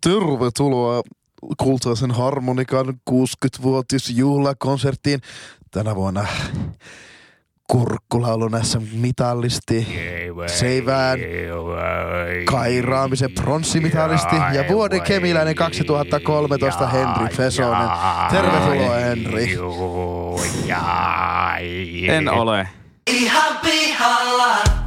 Tervetuloa Kultaisen harmonikan 60-vuotisjuhlakonserttiin. Tänä vuonna kurkkulaulun SM-mitallisti, Seivään kairaamisen pronssimitalisti ja vuoden kemiläinen 2013 Henri Fesonen. Tervetuloa Henri. En ole. Ihan pihalla.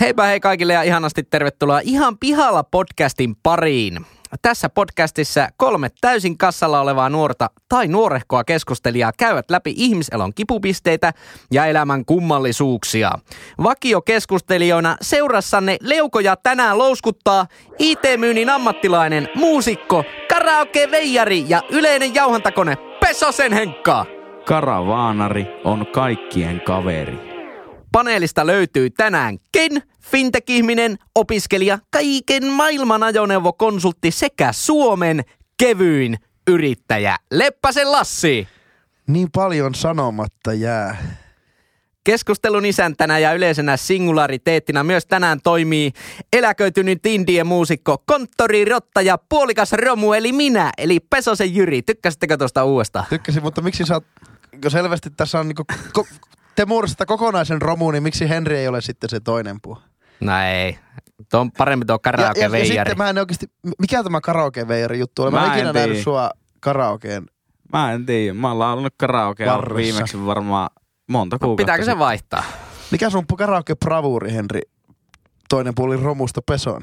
Heipä hei kaikille ja ihanasti tervetuloa Ihan pihalla podcastin pariin. Tässä podcastissa kolme täysin kassalla olevaa nuorta tai nuorehkoa keskustelijaa käyvät läpi ihmiselon kipupisteitä ja elämän kummallisuuksia. Vakiokeskustelijoina seurassanne leukoja tänään louskuttaa IT-myynnin ammattilainen, muusikko, karaoke-veijari ja yleinen jauhantakone Pesosen Henkka. Karavaanari on kaikkien kaveri. Paneelista löytyy tänään Ken, fintech-ihminen, opiskelija, kaiken maailman ajoneuvokonsultti sekä Suomen kevyin yrittäjä Leppäsen Lassi. Niin paljon sanomatta jää. Keskustelun isäntänä ja yleisenä singulariteettina myös tänään toimii eläköitynyt indien muusikko, konttorirotta ja puolikas romu eli minä, eli Pesosen Jyri. Tykkäsittekö tuosta uudesta? Tykkäsin, mutta miksi sä oot, kun selvästi tässä on niinku, ko, te muodostatte kokonaisen romuun, niin miksi Henri ei ole sitten se toinen puu? No ei, tuo on parempi tuo Ja, ja, ja karaoke-veijari. sitten mä en oikeasti, mikä tämä karaoke-veijari juttu oli? Mä, Mä en ikinä tiedä. nähnyt sua karaokeen. Mä en tiedä. Mä oon laulunut karaokea viimeksi varmaan monta kuukautta. Pitääkö se vaihtaa? Mikä sun karaoke-bravuuri, Henri? Toinen puoli romusta pesoon.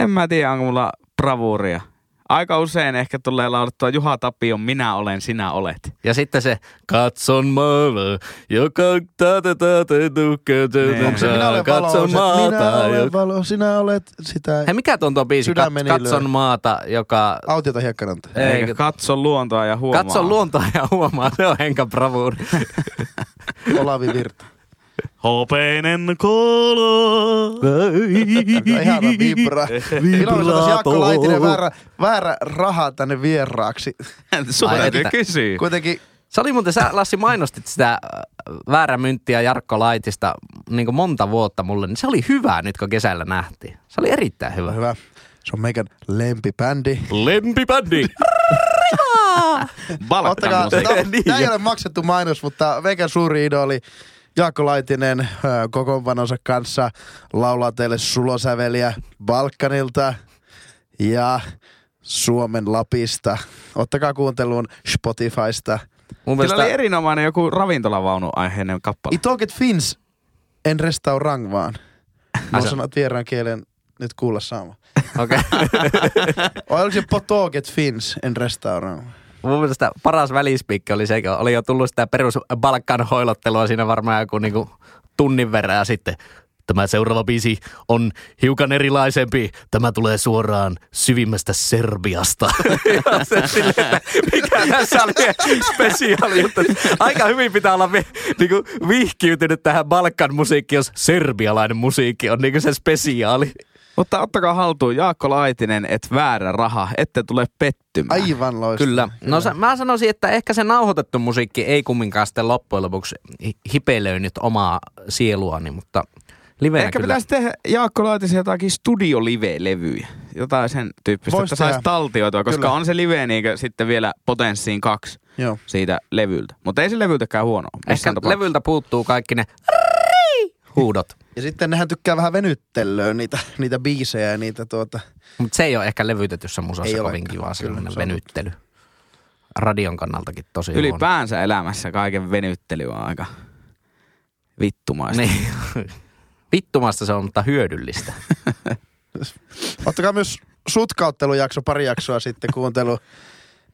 En mä tiedä, onko mulla bravuuria. Aika usein ehkä tulee laulettua Juha Tapion Minä olen, sinä olet. Ja sitten se katson maata, joka tätä tätä Niin. Onko se minä olen valo? katson on se, maata. minä olen joka... valo, sinä olet sitä. Hei, mikä tuon tuo biisi? Kat, katson lyö. maata, joka... Autiota hiekkaranta. Ei, Eikä katso luontoa ja huomaa. Katso luontoa ja huomaa, se on Henka bravuuri. Olavi Virta. Hopeinen kolo. Ihana vibra. Saataisiin Jaakko Laitinen väärä, väärä raha tänne vieraaksi? Sun täytyy kysyä. Kuitenkin Se oli muuten, sä Lassi mainostit sitä äh, väärämynttiä Jarkko Laitista niin monta vuotta mulle, niin se oli hyvä nyt kun kesällä nähtiin. Se oli erittäin hyvä. hyvä. Se on meidän lempibändi. Lempibändi. Ottakaa, Niin tämä ei ole maksettu mainos, mutta meidän suuri idoli Jaakko Laitinen kokoonpanonsa kanssa laulaa teille sulosäveliä Balkanilta ja Suomen Lapista. Ottakaa kuunteluun Spotifysta. Mun Sillä oli mielestä, erinomainen joku ravintolavaunu aiheinen kappale. I talk it finns en restaurang vaan. Mä se- sanot vieraan kielen nyt kuulla sama. okay. Vai oliko se på tåget finns en restaurang? Mun mielestä paras välispiikki oli se, kun oli jo tullut sitä perus Balkan hoilottelua siinä varmaan joku niinku tunnin verran ja sitten Tämä seuraava biisi on hiukan erilaisempi. Tämä tulee suoraan syvimmästä Serbiasta. Se että mikä tässä oli spesiaali juttu. Aika hyvin pitää olla vi, niinku vihkiytynyt tähän Balkan musiikkiin, jos serbialainen musiikki on niinku se spesiaali. Mutta ottakaa haltuun Jaakko Laitinen, et väärä raha, ette tule pettymään. Aivan loistava. Kyllä. No se, mä sanoisin, että ehkä se nauhoitettu musiikki ei kumminkaan sitten loppujen lopuksi hi- hipelöinyt omaa sieluani, mutta livenä Ehkä kyllä. pitäisi tehdä Jaakko Laitisen jotakin studio-live-levyjä. Jotain sen tyyppistä, Vois että saisi taltioitua, koska Kyllä. on se live niinkö sitten vielä potenssiin kaksi Joo. siitä levyltä. Mutta ei se levyltäkään huono. Ehkä levyltä puuttuu kaikki ne huudot. Ja sitten nehän tykkää vähän venyttelöä niitä, niitä biisejä ja niitä tuota... Mutta se ei ole ehkä levytetyssä musassa Ei kovin kivaa kyllä, sellainen venyttely. Radion kannaltakin tosi huono. Ylipäänsä elämässä kaiken venyttely on aika vittumaista. Niin. Vittumasta se on, mutta hyödyllistä. Ottakaa myös sutkauttelujakso pari jaksoa sitten kuuntelu.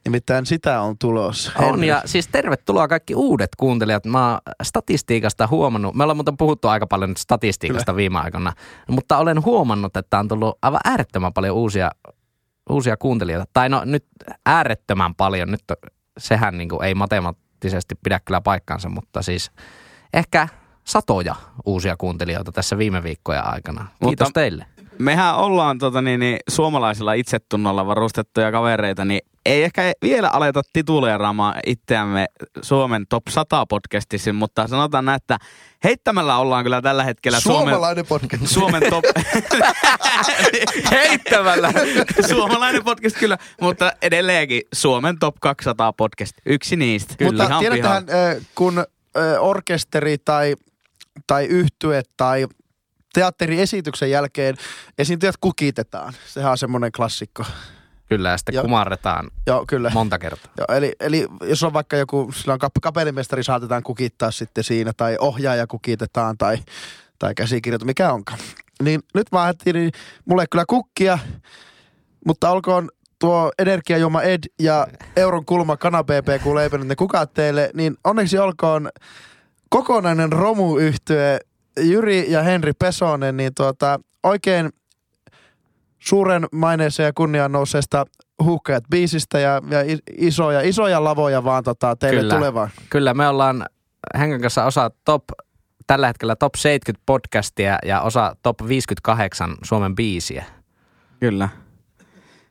Nimittäin sitä on tulossa. On Henri. ja siis tervetuloa kaikki uudet kuuntelijat. Mä oon statistiikasta huomannut, me ollaan muuten puhuttu aika paljon nyt statistiikasta Kyllä. viime aikoina, mutta olen huomannut, että on tullut aivan äärettömän paljon uusia, uusia kuuntelijoita. Tai no nyt äärettömän paljon, nyt sehän niin kuin ei matemaattisesti pidä kyllä paikkaansa, mutta siis ehkä satoja uusia kuuntelijoita tässä viime viikkojen aikana. Kiitos Mutta- teille. Mehän ollaan tota, niin, niin, suomalaisilla itsetunnolla varustettuja kavereita, niin ei ehkä vielä aleta tituleeraamaan itseämme Suomen top 100 podcastissa, mutta sanotaan näin, että heittämällä ollaan kyllä tällä hetkellä Suomen, Suomalainen podcast. Suomen top... Heittämällä. Suomalainen podcast kyllä, mutta edelleenkin Suomen top 200 podcast. Yksi niistä. Mutta Ihan tiedäthän, pihalla. äh, kun äh, orkesteri tai, tai yhtye tai teatteriesityksen jälkeen esiintyjät kukitetaan. Sehän on semmoinen klassikko. Kyllä, ja sitten Joo. kumarretaan Joo, kyllä. monta kertaa. Joo, eli, eli jos on vaikka joku, sillä on kap- kapellimestari saatetaan kukittaa sitten siinä, tai ohjaaja kukitetaan, tai, tai käsikirjoitus, mikä onkaan. Niin nyt mä ajattelin, niin mulle kyllä kukkia, mutta olkoon tuo energiajuoma Ed ja Euron kulma Kana PP, kun leipänyt ne kukat teille, niin onneksi olkoon kokonainen romuyhtye Jyri ja Henri Pesonen, niin tuota, oikein suuren maineeseen ja kunniaan nousseesta huuhkajat biisistä ja, ja isoja, isoja lavoja vaan tota, teille Kyllä. tulevaan. Kyllä, me ollaan Henkän kanssa osa top, tällä hetkellä top 70 podcastia ja osa top 58 Suomen biisiä. Kyllä.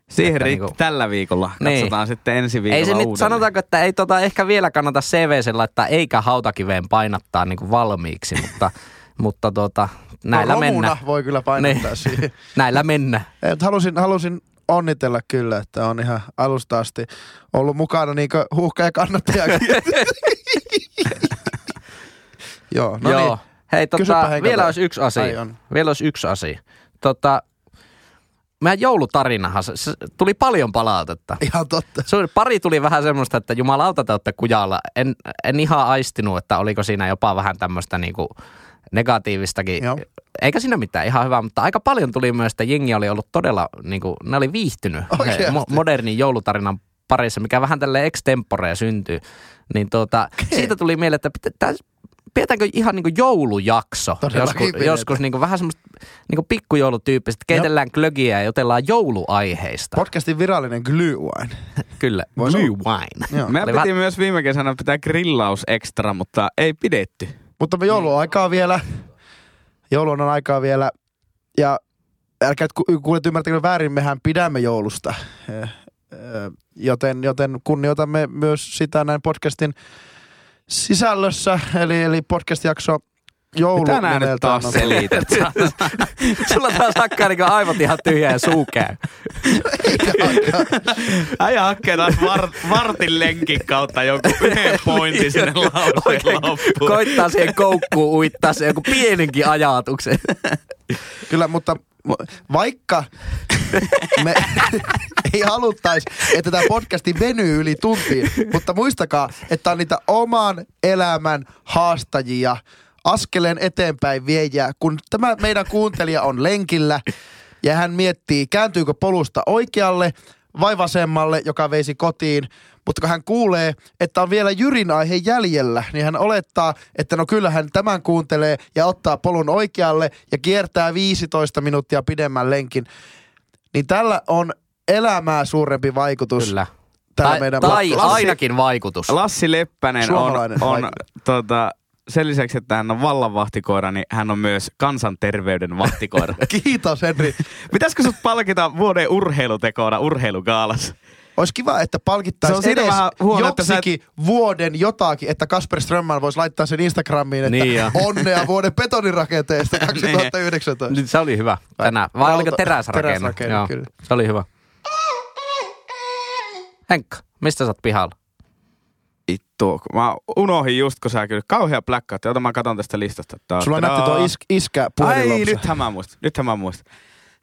Siihen Että niinku- tällä viikolla. Niin. Katsotaan sitten ensi viikolla Ei se nyt uudelleen. sanotaanko, että ei tota ehkä vielä kannata CVC laittaa eikä hautakiveen painattaa niin kuin valmiiksi, mutta, mutta tota, näillä no, mennä. voi kyllä painottaa Niin. siihen. Näillä mennä. Mutta halusin, halusin onnitella kyllä, että on ihan alusta asti ollut mukana niin huuhkaja kannattajakin. Joo, no Joo. niin. Hei, tota, vielä olisi yksi asia. Vielä olisi yksi asia. Tota, meidän joulutarinahan, se, se, tuli paljon palautetta. Ihan totta. Se pari tuli vähän semmoista, että jumalauta te olette kujalla. En, en ihan aistinut, että oliko siinä jopa vähän tämmöistä niinku negatiivistakin. Joo. Eikä siinä mitään, ihan hyvä, mutta aika paljon tuli myös, että jengi oli ollut todella, niinku, ne oli viihtynyt he, mo- modernin joulutarinan parissa, mikä vähän tälle extemporea syntyy. Niin tuota, siitä tuli mieleen, että pitä- pidetäänkö ihan niinku joulujakso Todellakin joskus, pidetään. joskus niinku vähän semmoista niinku pikkujoulutyyppistä, keitellään glögiä ja jutellaan jouluaiheista. Podcastin virallinen glue wine. Kyllä, Voisi Blue olla. wine. Oli piti vähän- myös viime kesänä pitää grillaus ekstra, mutta ei pidetty. Mutta me joulu on aikaa vielä. Joulun on aikaa vielä. Ja älkää kuulet ymmärtäkö väärin, mehän pidämme joulusta. Joten, joten kunnioitamme myös sitä näin podcastin sisällössä. Eli, eli podcast-jakso joulu Mitä nää nyt taas selität? Sulla taas hakkaa niinku aivot ihan tyhjää ja suu käy. Äijä hakkee taas var, vartin lenkin kautta joku yhden pointin sinne lauseen loppuun. koittaa siihen koukkuun uittaa se joku pienenkin ajatuksen. Kyllä, mutta mu- vaikka me ei haluttaisi, että tämä podcasti venyy yli tuntiin, mutta muistakaa, että on niitä oman elämän haastajia, askeleen eteenpäin viejää, kun tämä meidän kuuntelija on lenkillä ja hän miettii, kääntyykö polusta oikealle vai vasemmalle, joka veisi kotiin. Mutta kun hän kuulee, että on vielä Jyrin aihe jäljellä, niin hän olettaa, että no kyllä hän tämän kuuntelee ja ottaa polun oikealle ja kiertää 15 minuuttia pidemmän lenkin. Niin tällä on elämää suurempi vaikutus. Kyllä. Tällä Tai, meidän tai Lassi- ainakin vaikutus. Lassi Leppänen on, on vaikutus. tota, sen lisäksi, että hän on vallanvahtikoira, niin hän on myös kansanterveyden vahtikoira. Kiitos Henri. Pitäisikö sut palkita vuoden urheilutekoona urheilugaalassa? Olisi kiva, että palkittaisiin edes vähän huono, että sä et- joksikin vuoden jotakin, että Kasper Strömman voisi laittaa sen Instagramiin, että Niin jo. onnea vuoden betonirakenteesta 2019. Nyt Se oli hyvä tänään. Vai oliko Rauta- teräsrakenne? teräsrakenne, Joo, kyllä. Se oli hyvä. Henkka, mistä sä oot pihalla? Vittu, kun mä unohdin just, kun sä kyllä kauhea blackout. Jota mä katon tästä listasta. Tää- Sulla näytti tuo is, iskä Ai, puhelilomsa. nythän mä muistan. Nythän mä muistan.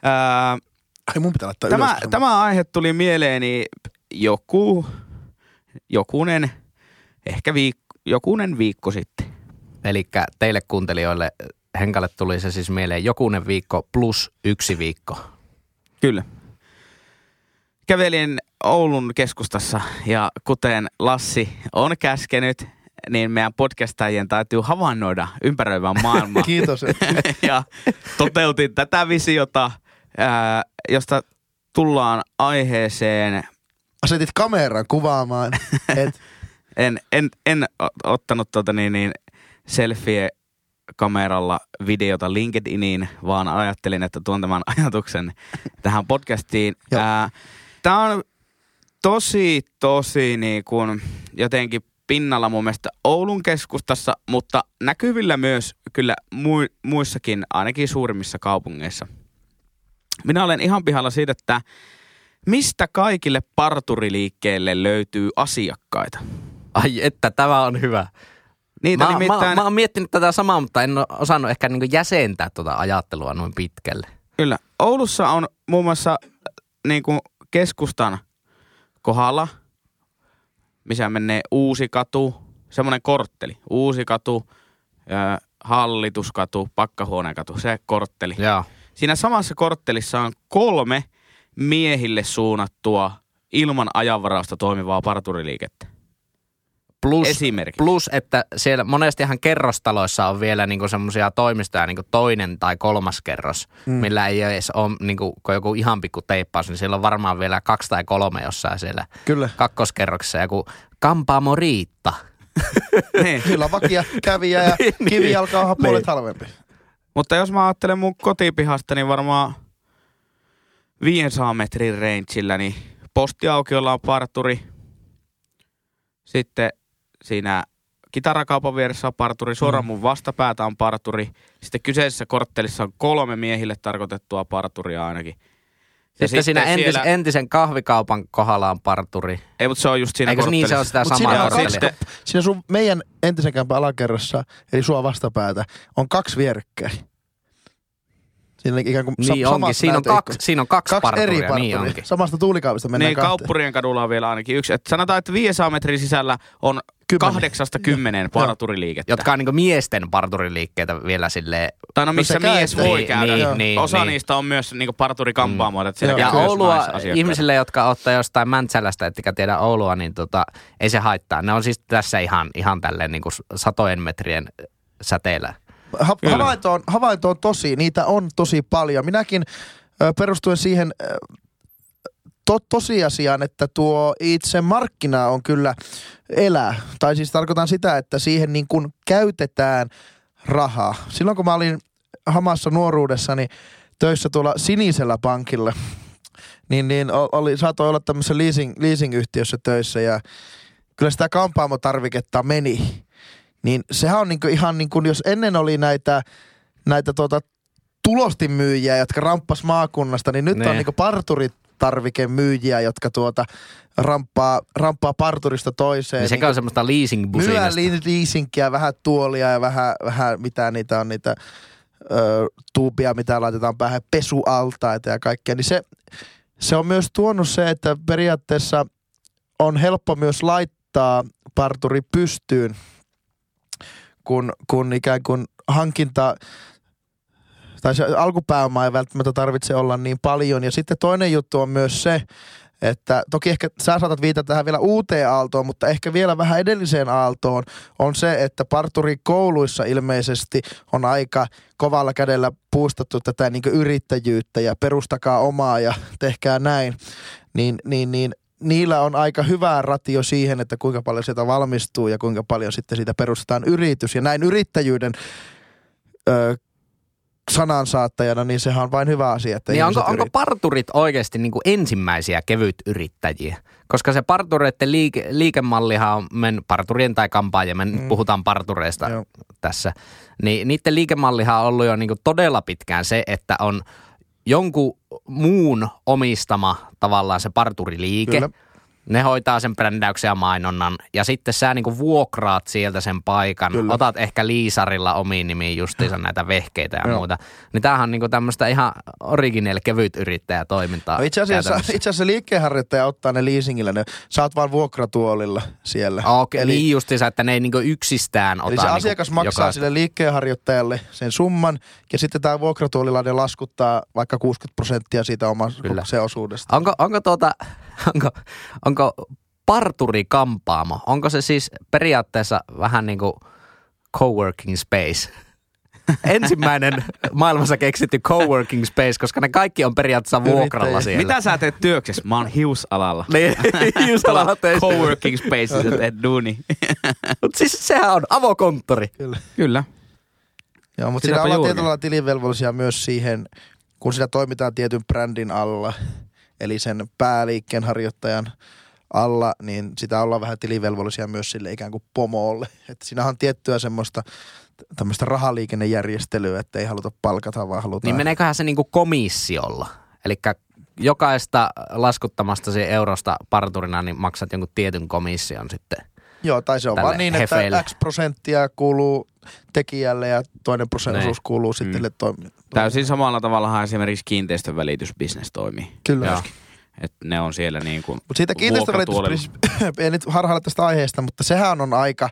Ää, Ai mun pitää laittaa tämä, ylös. tämä aihe tuli mieleeni joku, jokunen, ehkä viik, jokunen viikko sitten. Eli teille kuuntelijoille Henkalle tuli se siis mieleen jokunen viikko plus yksi viikko. Kyllä. Kävelin Oulun keskustassa ja kuten Lassi on käskenyt, niin meidän podcastajien täytyy havainnoida ympäröivää maailmaa. Kiitos. ja toteutin tätä visiota, ää, josta tullaan aiheeseen. Asetit kameran kuvaamaan. Et, En, en, en ottanut tota niin, niin selfie kameralla videota LinkedIniin, vaan ajattelin, että tuon tämän ajatuksen tähän podcastiin. Joo. Tämä on tosi, tosi niin kuin jotenkin pinnalla mun mielestä Oulun keskustassa, mutta näkyvillä myös kyllä mu- muissakin, ainakin suurimmissa kaupungeissa. Minä olen ihan pihalla siitä, että mistä kaikille parturiliikkeelle löytyy asiakkaita. Ai että, tämä on hyvä. Niitä Mä, nimittäin, mä, mä oon miettinyt tätä samaa, mutta en ole osannut ehkä niinku jäsentää tuota ajattelua noin pitkälle. kyllä. Oulussa on muun muassa niin kuin keskustan kohdalla, missä menee uusi katu, semmoinen kortteli. Uusi katu, ö, hallituskatu, pakkahuonekatu, se kortteli. Joo. Siinä samassa korttelissa on kolme miehille suunnattua ilman ajanvarausta toimivaa parturiliikettä. Plus, Esimerkiksi. plus, että siellä monestihan kerrostaloissa on vielä niinku semmoisia toimistoja, niinku toinen tai kolmas kerros, mm. millä ei edes ole niinku, kun joku ihan pikku teippaus, niin siellä on varmaan vielä kaksi tai kolme jossain siellä Kyllä. kakkoskerroksessa joku kampaamo Riitta. Niin. Kyllä on vakia kävijä ja kivi alkaa olla puolet Niin. halvempi. Mutta jos mä ajattelen mun kotipihasta, niin varmaan 500 metrin rangeillä, niin postiaukiolla on parturi. Sitten siinä kitarakaupan vieressä on parturi, suoraan mun vastapäätä on parturi. Sitten kyseisessä korttelissa on kolme miehille tarkoitettua parturia ainakin. Ja sitten siinä entis, siellä- entisen kahvikaupan kohdalla on parturi. Ei, mutta se on just siinä Eikö niin se on sitä Mutta samaa siinä, on korttelia? kaksi, siinä sun meidän entisen kämpän alakerrassa, eli sua vastapäätä, on kaksi vierekkäin. Siinä on ikään kuin sa- Niin onkin, samat siinä on, kaksi, siinä on kaksi, kaksi parturia, eri parturia. niin onkin. Samasta tuulikaavista mennään Niin, kahteen. kauppurien kadulla on vielä ainakin yksi. Et sanotaan, että 500 metrin sisällä on Kymmenen. kahdeksasta kymmeneen parturiliikettä. Jotka on niinku miesten parturiliikkeitä vielä silleen. Tai no missä se mies käy- voi niin, käydä. niin, niin, Osa niin. niistä on myös niinku parturikampaamoita. että siellä Joo. käy Ja Oulua, ihmisille, jotka ottaa jostain Mäntsälästä, ettekä tiedä Oulua, niin tota, ei se haittaa. Ne on siis tässä ihan, ihan tälleen niin satojen metrien säteellä. Ha- Kyllä. havainto, on, havainto on tosi, niitä on tosi paljon. Minäkin ö, perustuen siihen ö, to, tosiasiaan, että tuo itse markkina on kyllä elää. Tai siis tarkoitan sitä, että siihen niin kuin käytetään rahaa. Silloin kun mä olin hamassa nuoruudessani töissä tuolla sinisellä pankilla, niin, niin oli, saatoi olla tämmöisessä leasing, leasing-yhtiössä töissä ja kyllä sitä kampaamotarviketta meni. Niin sehän on niinku ihan niin kuin, jos ennen oli näitä, näitä tuota tulostimyyjiä, jotka ramppas maakunnasta, niin nyt Ne. on niinku parturitarvikemyyjiä, jotka tuota ramppaa, ramppaa parturista toiseen. Niin sekä on semmoista leasing leasinkiä, vähän tuolia ja vähän, vähän mitä niitä on, niitä ö, tuubia, mitä laitetaan päähän, pesualtaita ja kaikkea. Niin se, se on myös tuonut se, että periaatteessa on helppo myös laittaa parturi pystyyn, kun, kun ikään kuin hankinta tai se alkupääoma ei välttämättä tarvitse olla niin paljon. Ja sitten toinen juttu on myös se, että toki ehkä sä saatat viitata tähän vielä uuteen aaltoon, mutta ehkä vielä vähän edelliseen aaltoon on se, että parturikouluissa ilmeisesti on aika kovalla kädellä puustattu tätä niin yrittäjyyttä ja perustakaa omaa ja tehkää näin. Niin, niin, niin niillä on aika hyvä ratio siihen, että kuinka paljon sieltä valmistuu ja kuinka paljon sitten siitä perustetaan yritys. Ja näin yrittäjyyden ö, sanansaattajana, niin sehän on vain hyvä asia. Että Niin onko, onko parturit oikeasti niin kuin ensimmäisiä kevytyrittäjiä? Koska se partureiden liike, liikemallihan on, men parturien tai kampaajien, me Mm. puhutaan partureista Joo. tässä, niin niiden liikemallihan on ollut jo niin kuin todella pitkään se, että on jonkun muun omistama tavallaan se parturiliike. Kyllä. Ne hoitaa sen brändäyksen ja mainonnan ja sitten sä niinku vuokraat sieltä sen paikan, Kyllä. otat ehkä liisarilla omiin nimiin justiinsa näitä vehkeitä ja Joo. muuta. Niin tämähän on niinku tämmöistä ihan original kevyt yrittäjätoimintaa. No itse, asiassa, itse asiassa liikkeenharjoittaja ottaa ne leasingillä, ne saat vaan vuokratuolilla siellä. Okei, Eli- niin justiinsa, että ne ei niinku yksistään ota. Eli se niinku asiakas maksaa jokaista- sille liikkeenharjoittajalle sen summan, ja sitten tämä vuokratuolilla ne laskuttaa vaikka 60 prosenttia siitä omasta se osuudesta. Onko, onko, tuota, onko, onko parturi kampaamo, onko se siis periaatteessa vähän niin kuin coworking space? Ensimmäinen maailmassa keksitty coworking space, koska ne kaikki on periaatteessa vuokralla siellä. Mitä sä teet työksessä? Mä oon hiusalalla. Niin, just alalla töissä. Coworking spaces ja teet duuni. Mut siis sehän on avokonttori. Kyllä. Joo, mutta siinä ollaan tietyllä tilivelvollisia myös siihen, kun siinä toimitaan tietyn brändin alla, eli sen pääliikkeen harjoittajan alla, niin sitä ollaan vähän tilivelvollisia myös sille ikään kuin pomolle. Että siinä on tiettyä semmoista tämmöistä rahaliikennejärjestelyä, että ei haluta palkata, vaan halutaan... Niin meneeköhän se niinku komissiolla? Eli jokaista laskuttamasta eurosta parturina, niin maksat jonkun tietyn komission sitten. Joo, tai se on vaan niin, hefeille. että X prosenttia kuuluu tekijälle ja toinen prosenttiosuus Niin. kuuluu sitten Mm. sille toimi. Täysin samalla tavallahan esimerkiksi kiinteistön välitysbisnes toimii. Kyllä. Joo. Et ne on siellä niin kuin Mutta siitä kiinteistövälitys, ei nyt harhailla tästä aiheesta, mutta sehän on aika,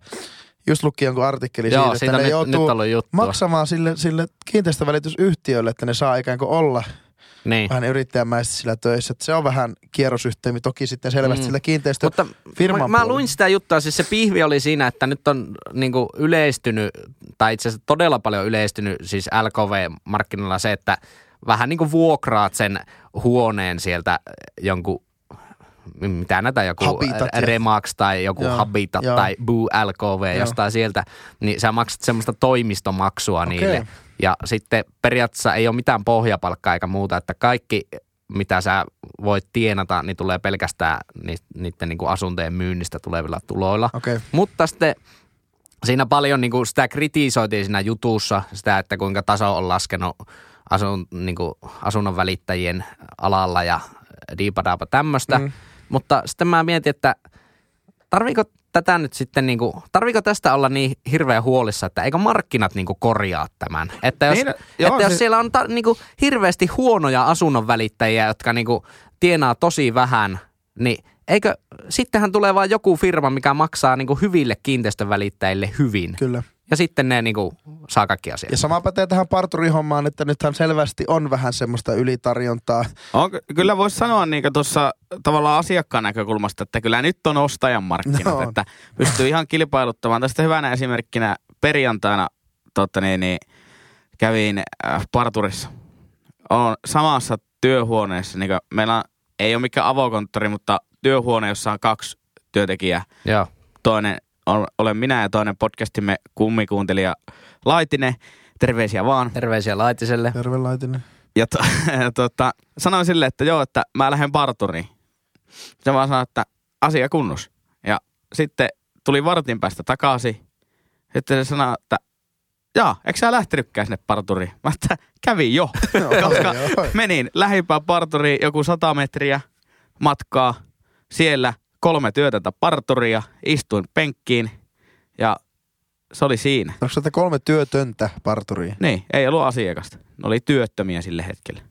just luki jonkun artikkeli Joo, siitä, siitä että ne nyt, nyt joutuu juttua. maksamaan sille, sille kiinteistövälitysyhtiölle, että ne saa ikään kuin olla Niin. vähän yrittäjämäisesti sillä töissä. Että se on vähän kierrosysteemi, toki sitten selvästi Mm. sillä kiinteistö Mutta mä, mä luin sitä juttua, siis se pihvi oli siinä, että nyt on niinku yleistynyt, tai itse asiassa todella paljon yleistynyt siis LKV-markkinoilla se, että vähän niin kuin vuokraat sen huoneen sieltä jonkun mitä näitä joku Habitat Remax tai joku Joo, Habitat joo. tai Boo LKV Joo. jostain sieltä, niin sä maksat semmoista toimistomaksua Okei. niille. Ja sitten periaatteessa ei ole mitään pohjapalkkaa eikä muuta, että kaikki mitä sä voit tienata, niin tulee pelkästään ni, niiden niin kuin asuntojen myynnistä tulevilla tuloilla. Okay. Mutta sitten siinä paljon niin kuin sitä kritisoitiin siinä jutussa, sitä, että kuinka taso on laskenut asun, niin kuin asunnon välittäjien alalla ja diipadaapa tämmöistä. Mm. Mm. Mutta sitten mä mietin, että tarviiko tätä nyt sitten, niin kuin, tarviiko tästä olla niin hirveän huolissa, että eikö markkinat niin kuin korjaa tämän? Että jos, Niin, joo, että jos se- siellä on ta, niin kuin hirveästi huonoja asunnon välittäjiä, jotka niin kuin tienaa tosi vähän, niin eikö, sittenhän tulee vaan joku firma, mikä maksaa niin kuin hyville kiinteistönvälittäjille hyvin. Kyllä. Ja sitten ne niin kuin saa kaikki asiat. Ja sama pätee tähän parturihommaan, että nythän selvästi on vähän semmoista ylitarjontaa. On, kyllä voisi sanoa niin tuossa tavallaan asiakkaan näkökulmasta, että kyllä nyt on ostajan markkinat, No on. että pystyy ihan kilpailuttamaan. Tästä hyvänä esimerkkinä perjantaina totta niin, niin, kävin äh, parturissa. On samassa työhuoneessa, niin kuin, meillä on, ei ole mikään avokonttori, mutta työhuone, jossa on kaksi työntekijää. Joo. Toinen olen minä ja toinen podcastimme kummikuuntelija Laitinen. Terveisiä vaan. Terveisiä Laitiselle. Terve Laitinen. Ja to, tota, sanoin sille, että joo, että mä lähden parturiin. Se vaan sanoi, että asia kunnos. Ja sitten tuli vartin päästä takaisin. Sitten se sanoi, että jaa, eikö sä lähtenytkään sinne parturiin? Mä että kävin jo, koska Joo. menin lähimpään parturiin joku sata metriä matkaa. Siellä kolme työtöntä parturia, istuin penkkiin ja se oli siinä. Onko sieltä kolme työtöntä parturia? Niin, ei ollut asiakasta. Ne oli työttömiä sille hetkelle.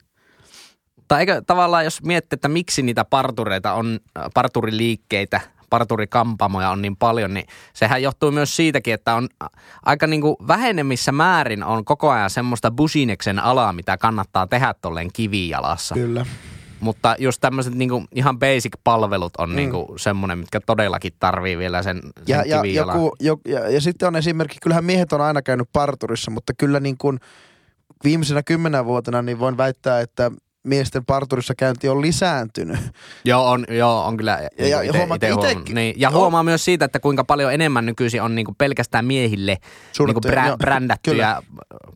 Tai eikö tavallaan, jos miettii, että miksi niitä partureita on, parturiliikkeitä, parturikampamoja on niin paljon, niin sehän johtuu myös siitäkin, että on aika niin kuin vähenemissä määrin on koko ajan semmoista busineksen alaa, mitä kannattaa tehdä tolleen kivijalassa. Kyllä. Mutta just tämmöiset niin kuin ihan basic-palvelut on Mm. mm. niin kuin semmoinen, mitkä todellakin tarvii vielä sen, sen Ja, ja, joku, jo, ja, ja sitten on esimerkki, kyllähän miehet on aina käynyt parturissa, mutta kyllä niin kuin viimeisenä kymmenen vuotena niin voin väittää, että miesten parturissa käynti on lisääntynyt. Joo, on, joo, on kyllä Ja- ja ite, huomaat ite huomannut. Niin, ja Joo. huomaa myös siitä, että kuinka paljon enemmän nykyisin on niinku pelkästään miehille niinku brä, brändättyjä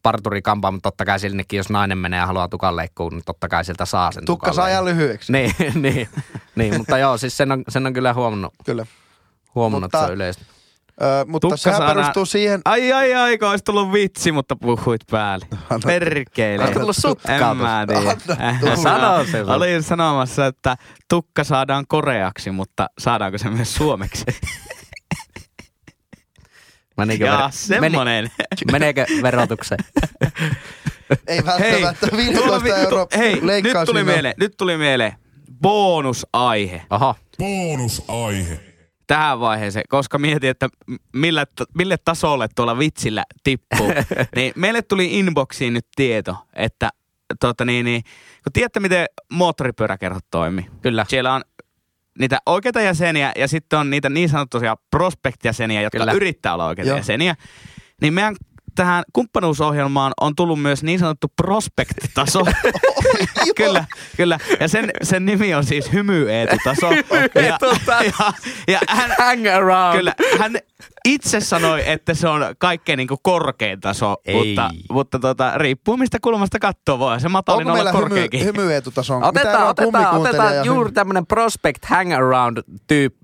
parturikampaa, mutta totta kai sinnekin, jos nainen menee ja haluaa tukan leikkuun, niin totta kai sieltä saa sen Tukka saa leikkuun. lyhyeksi. Niin, niin, niin, mutta joo, siis sen on, sen on kyllä huomannut, Kyllä. huomannut Mutta- se on yleistä. Ö, mutta Tukka sehän perustuu siihen, Ai ai ai, kun olisi tullut vitsi, mutta puhuit päälle. Perkele. Olisi tullut sutkaa En mä tiedä. tulla. Sano se. Olin sanomassa, että tukka saadaan koreaksi, mutta saadaanko se myös suomeksi? Menikö, Jaa, ver- semmonen. Meni, meneekö verotukseen? ei välttämättä 15 tuolla- euro hei nyt tuli mieleen, nyt tuli mieleen. Bonusaihe Oho, Bonusaihe. Tähän vaiheeseen, koska mietin, että millä, mille tasolle tuolla vitsillä tippuu. niin meille tuli inboxiin nyt tieto, että tota niin, niin, kun tiedätte, miten moottoripyöräkerhot toimii. kyllä. Siellä on niitä oikeita jäseniä ja sitten on niitä niin sanottuja prospect-jäseniä, jotka Kyllä. Kyllä. yrittää olla oikeita Joo. jäseniä. Niin meidän tähän kumppanuusohjelmaan on tullut myös niin sanottu prospect-taso. kyllä, kyllä. Ja sen, sen nimi on siis hymy Eetu-taso. ja, ja, ja hän, Hang around. Kyllä, hän, itse sanoi, että se on kaikkein niin korkein taso, Ei. mutta, mutta tota, riippuu mistä kulmasta katsoo. Voi se matalin Onko olla meillä hymy, korkeakin. hymyetutaso? Mitä Otetaan, otetaan, otetaan juuri hymy- tämmöinen prospect hangaround tyyp,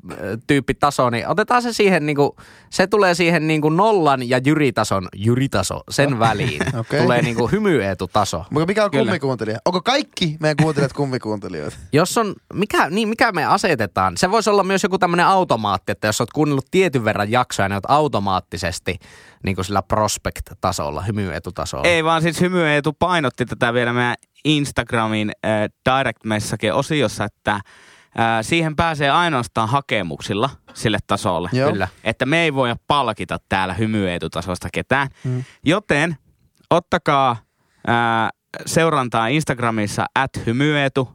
tyyppi taso, niin otetaan se siihen niinku, se tulee siihen niinku nollan ja jyritason, jyritaso, sen väliin. Okei. Tulee niinku hymyetutaso. Mutta mikä on Kyllä. kummikuuntelija? Onko kaikki meidän kuuntelijat kummikuuntelijoita? Jos on, mikä, niin mikä me asetetaan? Se voisi olla myös joku tämmöinen automaatti, että jos olet kuunnellut tietyn verran jaksoja, niin olet automaattisesti niin kuin sillä prospect-tasolla, hymyetutasolla. Ei vaan siis Hymy Eetu painotti tätä vielä meidän Instagramin äh, direct message osiossa, että äh, siihen pääsee ainoastaan hakemuksilla sille tasolle. Joo. Kyllä. Että me ei voida palkita täällä Hymy Eetu-tasosta ketään. Mm. Joten ottakaa äh, seurantaa Instagramissa at hymyeetu.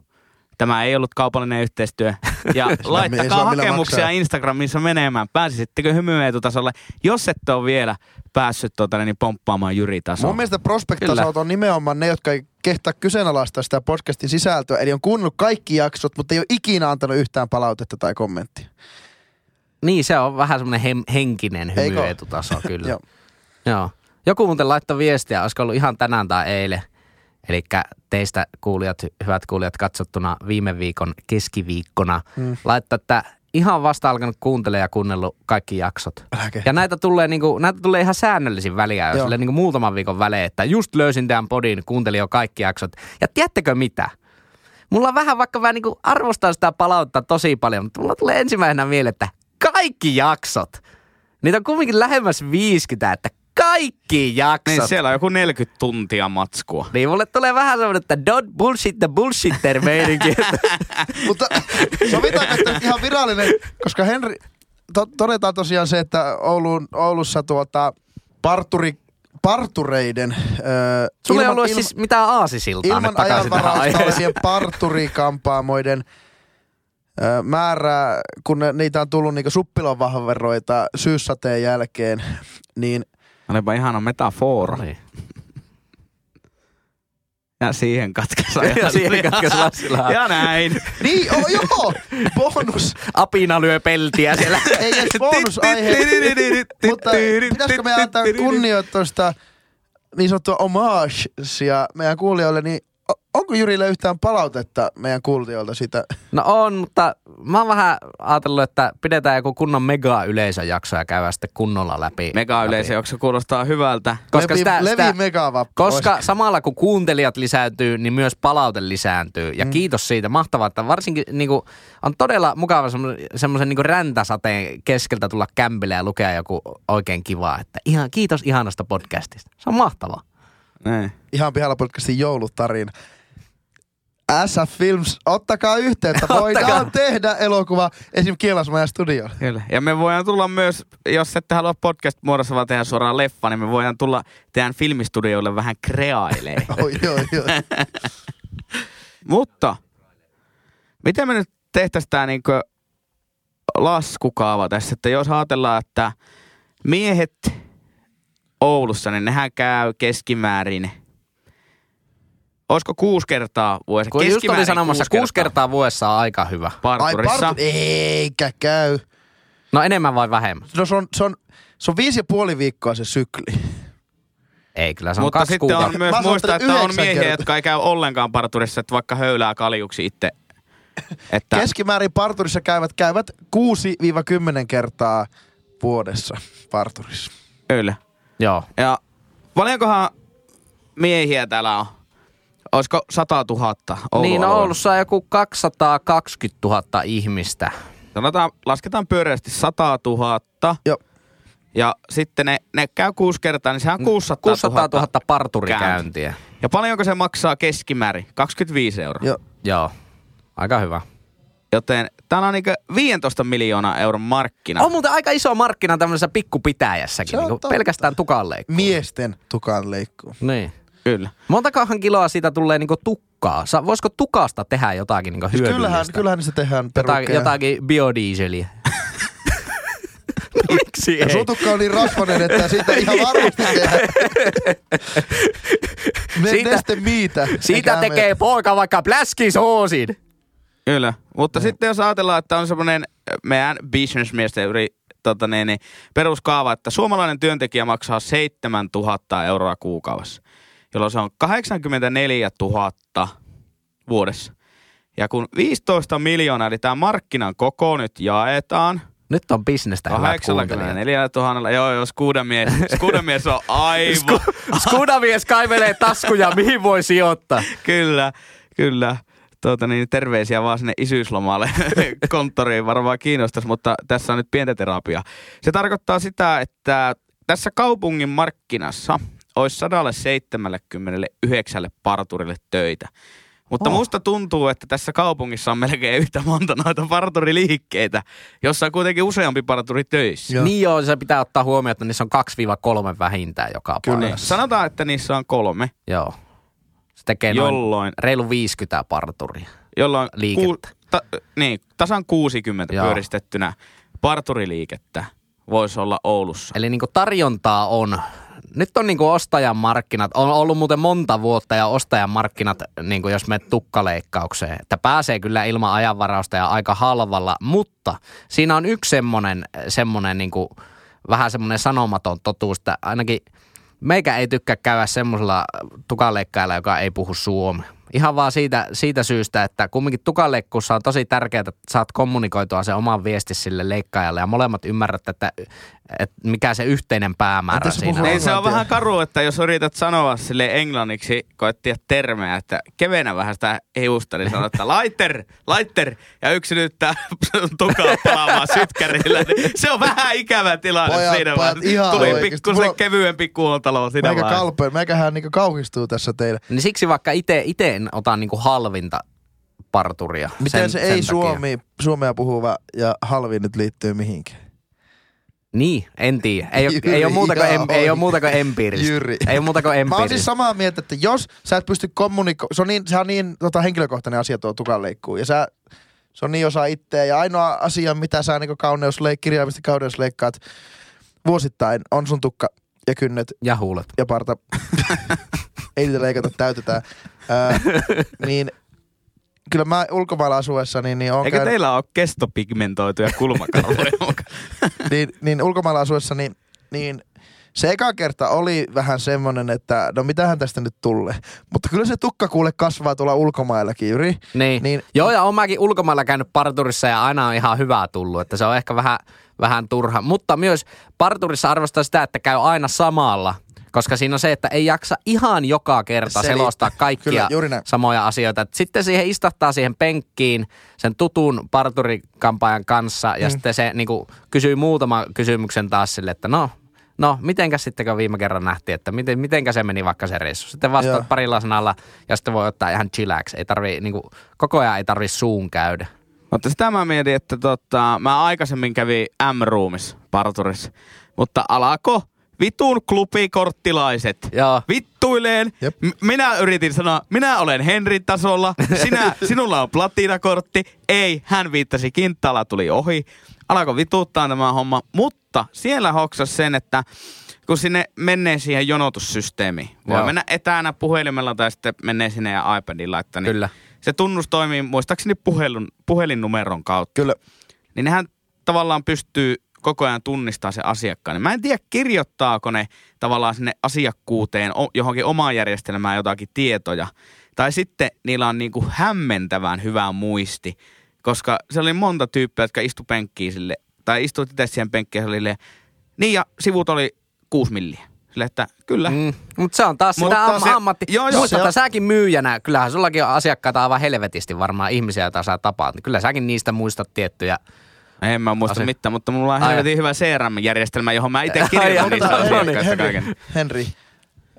Tämä ei ollut kaupallinen yhteistyö. Ja laittakaa hakemuksia. Instagramissa menemään. Pääsisittekö hymyeetutasolle, jos ette ole vielä päässyt tuota, niin pomppaamaan Jyri-tasoon? Mun mielestä prospect-tasot on nimenomaan ne, jotka ei kehtaa kyseenalaistaa sitä podcastin sisältöä. Eli on kuunnellut kaikki jaksot, mutta ei ole ikinä antanut yhtään palautetta tai kommenttia. Niin, se on vähän semmoinen hem, henkinen Eikö? hymyetutaso kyllä. Joo. Joo. Joku muuten laittoi viestiä, olisiko ollut ihan tänään tai eilen. Eli teistä kuulijat, hyvät kuulijat katsottuna viime viikon keskiviikkona, mm. laittaa, että ihan vasta alkanut kuuntele ja kuunnellut kaikki jaksot. Ja näitä tulee, niinku, näitä tulee ihan säännöllisin väliä, jos sille niinku muutaman viikon välein, että just löysin tämän podin, kuuntelin jo kaikki jaksot. Ja tiedättekö mitä? Mulla on vähän vaikka vähän niinku arvostaa sitä palautetta tosi paljon, mutta mulla tulee ensimmäisenä mieleen, että kaikki jaksot. Niitä on kumminkin lähemmäs 50, että kaikki jaksot. Niin siellä on joku 40 tuntia matskua. Niin mulle tulee vähän semmoinen, että don't bullshit the bullshitter meininki. Mutta sovitaanko, että ihan virallinen, koska Henri, to, todetaan tosiaan se, että Oulun, Oulussa tuota, parturi, partureiden... Ö, Sulla ei ollut siis mitään aasisiltaa ilman nyt takaisin tähän ajanvarausta parturikampaamoiden ö, määrää, kun ne, niitä on tullut niinku suppilonvahveroita syyssateen jälkeen, niin Olipa ihana metafora. Niin. Ja siihen katkesi. Ja siihen katkesi Lassila. Ja näin. niin, oh, joo, bonus, Apina lyö peltiä siellä. ei edes bonusaihe, mutta pitäisikö me antaa kunnioitusta niin sanottua homagea meidän kuulijoille, niin onko Jyrille yhtään palautetta meidän kuulijoilta sitä? No on, mutta mä oon vähän ajatellut, että pidetään joku kunnon mega-yleisöjakso ja käydään sitten kunnolla läpi. Mega-yleisö, onko se kuulostaa hyvältä? Koska Levi, sitä- Levi sitä- Megavappu. Koska samalla kun kuuntelijat lisääntyy, niin myös palaute lisääntyy. Ja mm. kiitos siitä. Mahtavaa, että varsinkin niin kuin, on todella mukava semmoisen, semmoisen niin räntäsateen keskeltä tulla kämpille ja lukea joku oikein kivaa. Että ihan, kiitos ihanasta podcastista. Se on mahtavaa. Näin. Ihan pihalla podcastin joulutarina. SF Films, ottakaa yhteyttä. Voidaan Ottakaa. tehdä elokuva esim. Kielasmajan studiolla. Kyllä. Ja me voidaan tulla myös, jos ette halua podcast-muodossa vaan tehdä suoraan leffa, niin me voidaan tulla teidän filmistudioille vähän kreailee. Oi, joo, joo. Mutta, miten me nyt tehtäisiin tämä niinku laskukaava tässä, että jos ajatellaan, että miehet Oulussa, niin nehän käy keskimäärin, olisiko kuusi kertaa vuodessa? Kun just oli Keskimäärin sanomassa, kuusi kertaa vuodessa on aika hyvä. Ai parturissa. partu, eikä käy. No enemmän vai vähemmän? No se on, se on, se on viisi ja puoli viikkoa se sykli. Ei, kyllä se on Mutta kaksi sitten kuukautta. on myös muistaa, että on miehiä, kertaa. jotka ei käy ollenkaan parturissa, että vaikka höylää kaljuksi itse. Että Keskimäärin parturissa käyvät, käyvät 6-10 kertaa vuodessa parturissa. kyllä. Joo. Ja paljonkohan miehiä täällä on? Olisiko 100 000 Oulun niin, no alueella? Oulussa on joku 220 000 ihmistä. Sanotaan, lasketaan pyöreästi 100 000. Joo. Ja sitten ne, ne käy kuusi kertaa, niin sehän on 600 000. 600 000 parturikäyntiä. Ja paljonko se maksaa keskimäärin? 25 euroa. Joo. Joo. Aika hyvä. Joten täällä on niinku 15 miljoonaa euron markkina. On muuten aika iso markkina tämmöisessä pikkupitäjässäkin. On Niin pelkästään tukalle. Miesten tukan leikkuu. Niin. Kyllä. Montakohan kiloa siitä tulee niinku tukkaa? Sa- voisiko tukasta tehdä jotakin niinku Siis hyödyllistä? kyllähän, kyllähän niistä tehdään jotakin, perukkeja. jotakin biodieseliä. no, miksi ei? sun tukka on niin rasvanen, että siitä ihan varmasti tehdään. Siitä- neste miitä. Siitä tekee poika vaikka pläskisoosin. Kyllä. Mutta sitten jos ajatellaan, että on semmoinen meidän businessmiesten yri, tota, niin, niin, peruskaava, että suomalainen työntekijä maksaa 7000 euroa kuukaudessa, jolloin se on 84 000 vuodessa. Ja kun 15 miljoonaa, eli tämä markkinan koko nyt jaetaan – Nyt on bisnestä hyvät kuuntelijat. 84 000, joo joo, skuudamies, skuudamies on aivan, Skudamies kaivelee taskuja, mihin voi sijoittaa. kyllä, kyllä. Tuota, niin, terveisiä vaan sinne isyyslomalle konttoriin varmaan kiinnostaisi, mutta tässä on nyt pientä terapiaa. Se tarkoittaa sitä, että tässä kaupungin markkinassa olisi 179 parturille töitä. Mutta Oh. musta tuntuu, että tässä kaupungissa on melkein yhtä monta noita parturiliikkeitä, jossa on kuitenkin useampi parturi töissä. Joo. Niin joo, se pitää ottaa huomioon, että niissä on 2-3 vähintään joka Kyllä. paikassa. Sanotaan, että niissä on kolme, Joo. Se tekee noin jolloin, reilu 50 parturia. jolloin Liikettä. ta, niin, tasan 60 Joo. pyöristettynä parturiliikettä voisi olla Oulussa. Eli niinku tarjontaa on. Nyt on niinku ostajan markkinat. On ollut muuten monta vuotta ja ostajan markkinat, niinku jos menet tukkaleikkaukseen. Että pääsee kyllä ilman ajanvarausta ja aika halvalla. Mutta siinä on yksi semmonen, semmonen niinku, vähän semmonen sanomaton totuus, että ainakin meikä ei tykkää käydä semmoisella tukaleikkailla, joka ei puhu suomea. Ihan vaan siitä, siitä syystä, että kumminkin tukaleikkuussa on tosi tärkeää, että saat kommunikoitua sen oman viesti sille leikkaajalle ja molemmat ymmärrät, että, että mikä se yhteinen päämäärä se siinä on. Niin se on vähän karu, että jos yrität sanoa sille englanniksi, koettia termejä, että kevennä vähän sitä hiusta, niin sanoo, että laiter, laiter, ja yksi nyt tukaa palaamaan sytkärillä. Niin se on vähän ikävä tilanne Pojat, siinä pojat, vaan. ihan Tuli pikkusen Mulla- kevyempi kuoltalo siinä Meikä vaiheessa. kalpe, meikähän niinku kauhistuu tässä teille. Niin siksi vaikka itse ite en ota niinku halvinta parturia. Miten sen, se sen ei takia. suomi, suomea puhuva ja halvi nyt liittyy mihinkään? Niin, en tiedä. Ei, ole, ei, ole muuta kuin, em, ei ole muuta kuin empiiristä. Jyri. Ei ole muuta kuin Mä oon empiiristä. siis samaa mieltä, että jos sä et pysty kommunikoimaan, se on niin, sehän on niin tota, henkilökohtainen asia tuo tukanleikkuu. Ja sä, se on niin osa itseä. Ja ainoa asia, mitä sä niin kauneusleik, kirjaimisesti kauneusleikkaat vuosittain, on sun tukka ja kynnet Ja huulet. ja parta. Ei niitä leikata, täytetään. Niin kyllä mä ulkomailla asuessa, niin, niin, on Eikö käynyt, teillä ole kestopigmentoituja kulmakalvoja niin, niin ulkomailla asuessa, niin, niin se eka kerta oli vähän semmonen, että no mitähän tästä nyt tulee. Mutta kyllä se tukka kuule kasvaa tuolla ulkomaillakin, Jyri. Niin. Niin- niin. Joo, ja on mäkin ulkomailla käynyt parturissa ja aina on ihan hyvää tullut, että se on ehkä vähän, vähän turha. Mutta myös parturissa arvostaa sitä, että käy aina samalla, koska siinä on se, että ei jaksa ihan joka kerta Selittää. selostaa kaikkia Kyllä, samoja asioita. Sitten siihen istahtaa siihen penkkiin sen tutun parturikampaajan kanssa ja Mm. sitten se niinku, kysyy muutaman kysymyksen taas sille, että no, no mitenkäs sitten kun viime kerran nähtiin, että miten, mitenkä se meni vaikka se reissu. Sitten Joo. vastaat parilla sanalla ja sitten voi ottaa ihan chillax. Ei tarvii, niinku, koko ajan ei tarvi suun käydä. Mutta sitä mä mietin, että tota, mä aikaisemmin kävin M-roomissa parturissa, mutta alako vitun klubikorttilaiset Joo. vittuileen. Jep. M- minä yritin sanoa, minä olen Henrin tasolla, sinä, sinulla on platinakortti. Ei, hän viittasi kinttaalla, tuli ohi. Alkoi vituttaa tämä homma, mutta siellä hoksas sen, että kun sinne menee siihen jonotussysteemiin, voi Joo. mennä etänä puhelimella tai sitten menee sinne ja iPadilla, että niin Kyllä. se tunnus toimii muistaakseni puhelun, puhelinnumeron kautta. Kyllä. Niin nehän tavallaan pystyy koko ajan tunnistaa se asiakkaan. Mä en tiedä, kirjoittaako ne tavallaan sinne asiakkuuteen johonkin omaan järjestelmään jotakin tietoja. Tai sitten niillä on niinku hämmentävän hyvä muisti. Koska se oli monta tyyppiä, jotka istu penkkiin sille, tai istuit itse siihen penkkiin silleen, niin ja sivut oli kuusi milliä. Sille, että kyllä. Mm. Mutta se on taas Mutta sitä am- se- ammatti. joo, joo, Muista, se että säkin myyjänä, kyllähän sullakin on asiakkaita aivan helvetisti varmaan ihmisiä, joita sä tapaat. Kyllä säkin niistä muistat tiettyjä. En mä muista Asia- mitään, mutta mulla on helvetin hyvä CRM-järjestelmä, johon mä itse kirjoitan niistä asiakkaista Henri, kaiken. Henri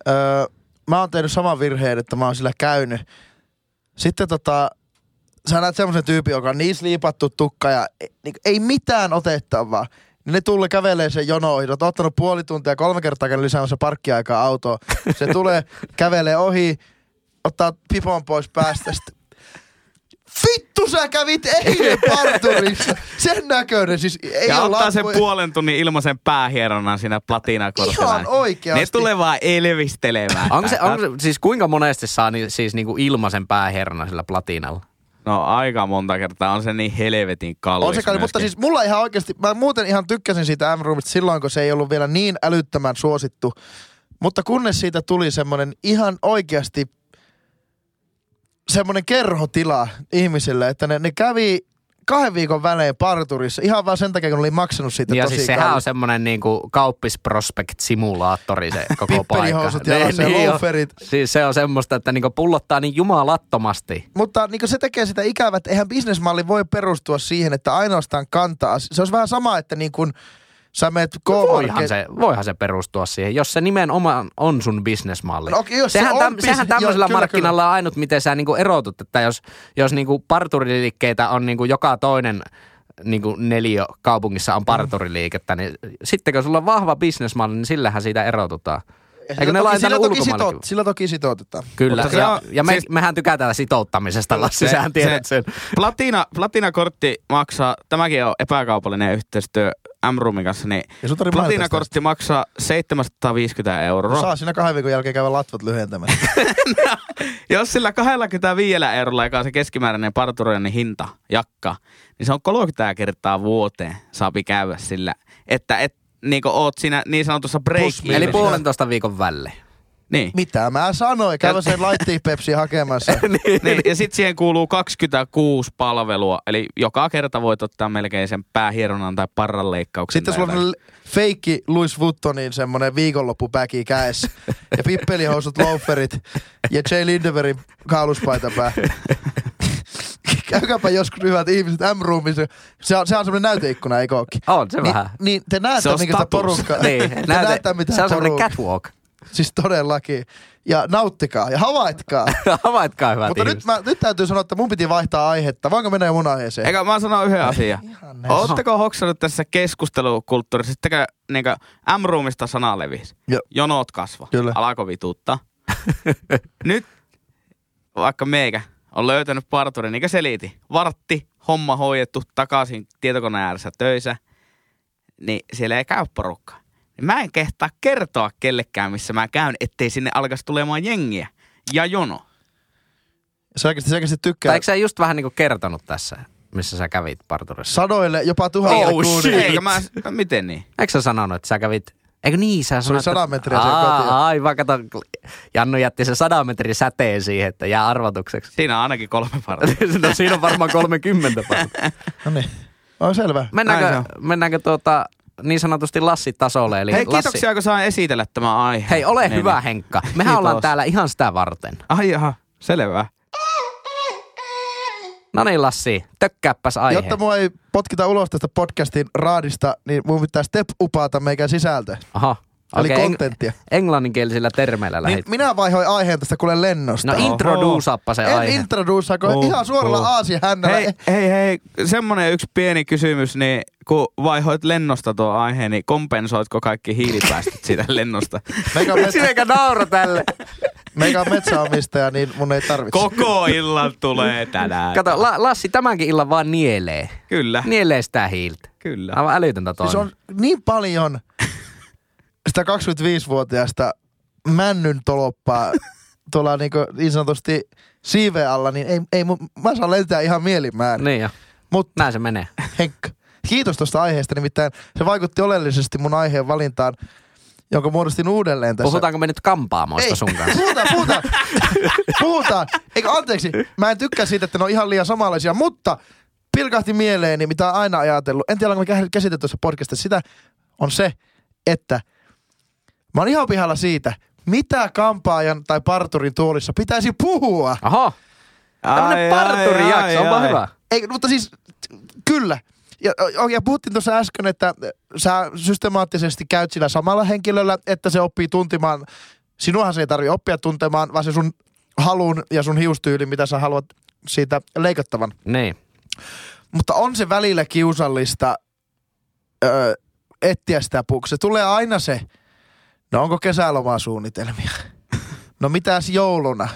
öö, mä oon tehnyt saman virheen, että mä oon sillä käynyt. Sitten tota, sä näet semmoisen tyypin, joka on niin sliipattu tukka ja ei, niin, ei mitään otettavaa. Niin ne tulee kävelee sen jonoihin. Oot ottanut puoli tuntia, kolme kertaa käynyt lisäämässä parkkiaikaa autoa. Se tulee, kävelee ohi, ottaa pipon pois päästä. Sitten, Vittu sä kävit eilen parturissa. Sen näköinen siis. Ei ja ottaa sen puolen tunnin ilmaisen päähieronnan siinä platinakortilla. Ihan oikeasti. Ne tulee vaan elvistelemään. Onko se, onko se, siis kuinka monesti saa ni, siis niinku ilmaisen pääherna sillä platinalla? No aika monta kertaa on se niin helvetin kallis On se kallis, mutta siis mulla ihan oikeasti, mä muuten ihan tykkäsin siitä M-Roomista silloin, kun se ei ollut vielä niin älyttömän suosittu. Mutta kunnes siitä tuli semmoinen ihan oikeasti semmoinen kerhotila ihmisille, että ne, ne kävi kahden viikon välein parturissa ihan vaan sen takia, kun ne oli maksanut siitä Ja tosi siis sehän on semmoinen niinku kauppisprospect-simulaattori se koko paikka. Ja Niin on. loaferit. Siis se on semmoista, että niinku pullottaa niin jumalattomasti. Mutta niin se tekee sitä ikävää, että eihän bisnesmalli voi perustua siihen, että ainoastaan kantaa. Se olisi vähän sama, että niin kuin sä meet Voihan se, voihan se perustua siihen, jos se nimenomaan on sun bisnesmalli. No okei, jos se sehän, on täm, bis- sehän tämmöisellä joo, kyllä, markkinalla on ainut, miten sä niinku erotut, että jos, jos niinku parturiliikkeitä on niinku joka toinen niinku neliö kaupungissa on parturiliikettä, niin sitten kun sulla on vahva bisnesmalli, niin sillähän siitä erotutaan. Eikö ne toki, laita sillä, toki sitout, sillä toki sitoutetaan. Kyllä, Mutta se ja, on- ja me, siis- mehän tykätään sitouttamisesta, Lassi, sähän tiedät sen. Platina, platinakortti maksaa, tämäkin on epäkaupallinen yhteistyö M-Roomin kanssa, niin platinakortti maksaa 750 euroa. Saa siinä kahden viikon jälkeen käydä latvat lyhentämään. Jos sillä 25 eurolla, joka on se keskimääräinen parturoinnin hinta, jakka, niin se on 30 kertaa vuoteen saapi käydä sillä, että et niin oot siinä niin sanotussa break Eli puolentoista viikon välle. Niin. Mitä mä sanoin? Käydä sen laittiin Pepsi hakemassa. niin, ja sitten siihen kuuluu 26 palvelua, eli joka kerta voit ottaa melkein sen päähieronnan tai parranleikkauksen. Sitten sulla on feikki Louis Vuittonin semmonen viikonloppupäki käessä. Ja pippelihousut, loaferit ja Jay Lindeverin kauluspaita pää. Käykääpä joskus hyvät ihmiset M-roomissa. Se on, se on semmoinen näyteikkuna, eikö ookin? On se Niin, vähän. niin te näette, Se minkä sitä porukkaa. Niin, te näytä, näette, mitä se on semmoinen catwalk. Siis todellakin. Ja nauttikaa ja havaitkaa. Havaitkaa hyvät Mutta nyt, mä, nyt täytyy sanoa, että mun piti vaihtaa aihetta. Voinko mennä jo mun aiheeseen? Eikä mä sanon yhden asian. Oletteko hoksannut tässä keskustelukulttuurissa, sittenkö niin M-roomista sana levisi? Joo. Jonot kasvo. Kyllä. Alako vituuttaa. Nyt vaikka meikä on löytänyt parturin, niin kuin seliti. Vartti, homma hoidettu, takaisin tietokoneen ääressä töissä, niin siellä ei käy porukkaa. Niin mä en kehtaa kertoa kellekään, missä mä käyn, ettei sinne alkaisi tulemaan jengiä. Ja jono. Se oikeasti, se oikeasti tykkää. Tai eikö sä just vähän niinku kertonut tässä, missä sä kävit parturissa? Sadoille, jopa tuhansille Oh, kuunnille. shit. Eikä mä, miten niin? Eikö sä sanonut, että sä kävit... Eikö niin, sä oli sanoit, sadan että- metriä siellä Aa, kotiin. Aivan, kato, Jannu jätti se sadan metrin säteen siihen, että jää arvotukseksi. Siinä on ainakin kolme parturia. no siinä on varmaan 30 parturia. No niin. On selvä. Näin se Mennäänkö, on. mennäänkö tuota, niin sanotusti Lassi-tasolle? Eli Hei, Lassi, kiitoksia, kun saan esitellä tämän aiheen. Hei, ole Niin, hyvä niin. Henkka. Mehän Kiitos. ollaan täällä ihan sitä varten. Ai jaha, selvä. No niin Lassi, tökkääppäs aihe. Jotta mua ei potkita ulos tästä podcastin raadista, niin mun pitää step upata meikä sisältö. Aha. Eli Okei, kontenttia. englanninkielisillä termeillä Niin lähit. minä vaihoin aiheen tästä kuule lennosta. No introduusaappa se en aihe. introduusaako Oh, ihan suoralla oh. Aasian hännällä. Hei, hei, hei, semmonen yksi pieni kysymys, niin kun vaihoit lennosta tuo aiheen, niin kompensoitko kaikki hiilipäästöt siitä lennosta? Meikä metsä, Sinäkä naura tälle. meikä on metsäomistaja, niin mun ei tarvitse. Koko illan tulee tänään. Kato, La- Lassi tämänkin illan vaan nielee. Kyllä, Nielee sitä hiiltä. kyllä. Aivan älytöntä Siis toimia. on niin paljon sitä 25-vuotiaasta männyn toloppaa tuolla niinku niin sanotusti siiveen alla, niin ei, ei, mä saan lentää ihan mielimään. Niin jo. Mutta Näin se menee. Henkka, kiitos tuosta aiheesta, nimittäin se vaikutti oleellisesti mun aiheen valintaan, jonka muodostin uudelleen tässä. Puhutaanko me nyt kampaamoista sun kanssa? Puhutaan, puhutaan. puhutaan. Eikö anteeksi, mä en tykkää siitä, että ne on ihan liian samanlaisia, mutta pilkahti mieleeni, mitä on aina ajatellut. En tiedä, onko me käsitelty tuossa podcastissa. Sitä on se, että mä oon ihan pihalla siitä, mitä kampaajan tai parturin tuolissa pitäisi puhua. Oho. Tämmönen parturijakso, onpa hyvä. Ei, mutta siis kyllä. Ja, ja puhuttiin tuossa äsken, että sä systemaattisesti käyt sillä samalla henkilöllä, että se oppii tuntimaan. Sinuahan se ei tarvitse oppia tuntemaan, vaan se sun halun ja sun hiustyyli, mitä sä haluat siitä leikattavan. Niin. Mutta on se välillä kiusallista öö, etsiä sitä pukua. Se tulee aina se, no onko kesälomasuunnitelmia? No mitäs jouluna?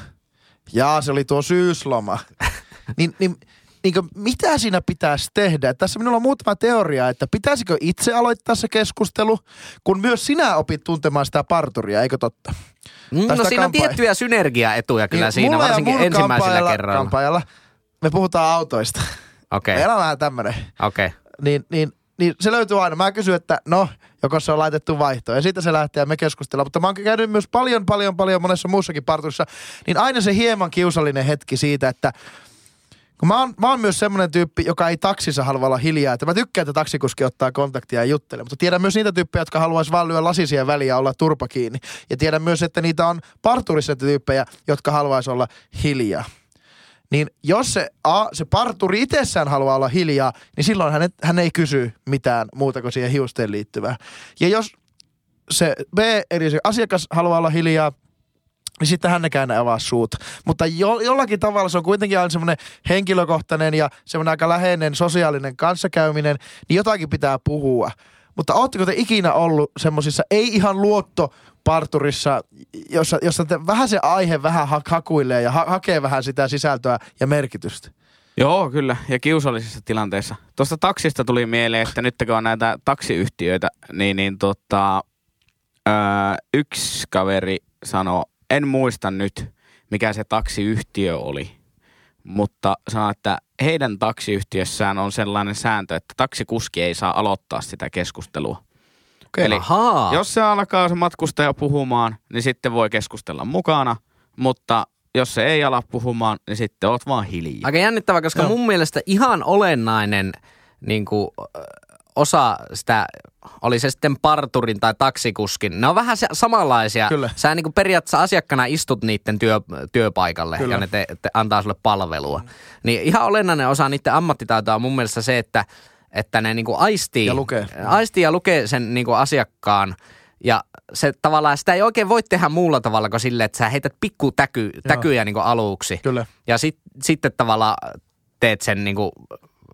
Jaa, se oli tuo syysloma. niin, niin, niin mitä siinä pitäisi tehdä? Tässä minulla on muutama teoria, että pitäisikö itse aloittaa se keskustelu, kun myös sinä opit tuntemaan sitä parturia, eikö totta? Mm, No siinä on kampa- tiettyjä synergiaetuja kyllä Niin siinä, varsinkin ensimmäisellä kerralla. Kampaajalla me puhutaan autoista. Okei, Meillä on vähän tämmönen. okei. Niin, niin, niin se löytyy aina. Mä kysyn, että no, joko se on laitettu vaihtoon. Ja siitä se lähtee ja me keskustellaan. Mutta mä oon käynyt myös paljon, paljon, paljon monessa muussakin parturissa. Niin aina se hieman kiusallinen hetki siitä, että kun mä oon, mä oon myös semmoinen tyyppi, joka ei taksissa halua olla hiljaa. Että mä tykkään, että taksikuski ottaa kontaktia ja juttelee. Mutta tiedän myös niitä tyyppejä, jotka haluaisi vaan lyödä lasisia väliä olla turpa kiinni. Ja tiedän myös, että niitä on parturissa tyyppejä, jotka haluaisi olla hiljaa. Niin jos se, A, se parturi itsessään haluaa olla hiljaa, niin silloin hän, hän ei kysy mitään muuta kuin siihen hiusteen liittyvää. Ja jos se B, eli se asiakas haluaa olla hiljaa, niin sitten hännekään ei avaa suuta. Mutta jo, jollakin tavalla se on kuitenkin aina semmoinen henkilökohtainen ja semmoinen aika läheinen sosiaalinen kanssakäyminen, niin jotakin pitää puhua. Mutta ootteko te ikinä ollut semmoisissa, ei ihan luotto parturissa, jossa, jossa te vähän se aihe vähän ha- hakuilee ja ha- hakee vähän sitä sisältöä ja merkitystä? Joo, kyllä. Ja kiusallisissa tilanteissa. Tuosta taksista tuli mieleen, että nyt kun on näitä taksiyhtiöitä, niin, niin tota, öö, yksi kaveri sanoi, en muista nyt, mikä se taksiyhtiö oli, mutta sanoi, että heidän taksiyhtiössään on sellainen sääntö, että taksikuski ei saa aloittaa sitä keskustelua. Okei. Eli Ahaa. jos se alkaa se matkustaja puhumaan, niin sitten voi keskustella mukana, mutta jos se ei ala puhumaan, niin sitten oot vaan hiljaa. Aika jännittävää, koska Joo. mun mielestä ihan olennainen niin kuin, osa sitä, oli se sitten parturin tai taksikuskin, ne on vähän se, samanlaisia. Kyllä. Sä niin kuin periaatteessa asiakkana istut niiden työ, työpaikalle Kyllä. ja ne te, te antaa sulle palvelua. Niin ihan olennainen osa niiden ammattitaitoa on mun mielestä se, että, että ne niin kuin aistii, Ja lukee. aistii ja lukee sen niin kuin asiakkaan ja se tavallaan, sitä ei oikein voi tehdä muulla tavalla kuin silleen, että sä heität pikku täky, täkyjä niin kuin aluksi. Kyllä. Ja sit, sitten tavallaan teet sen niinku,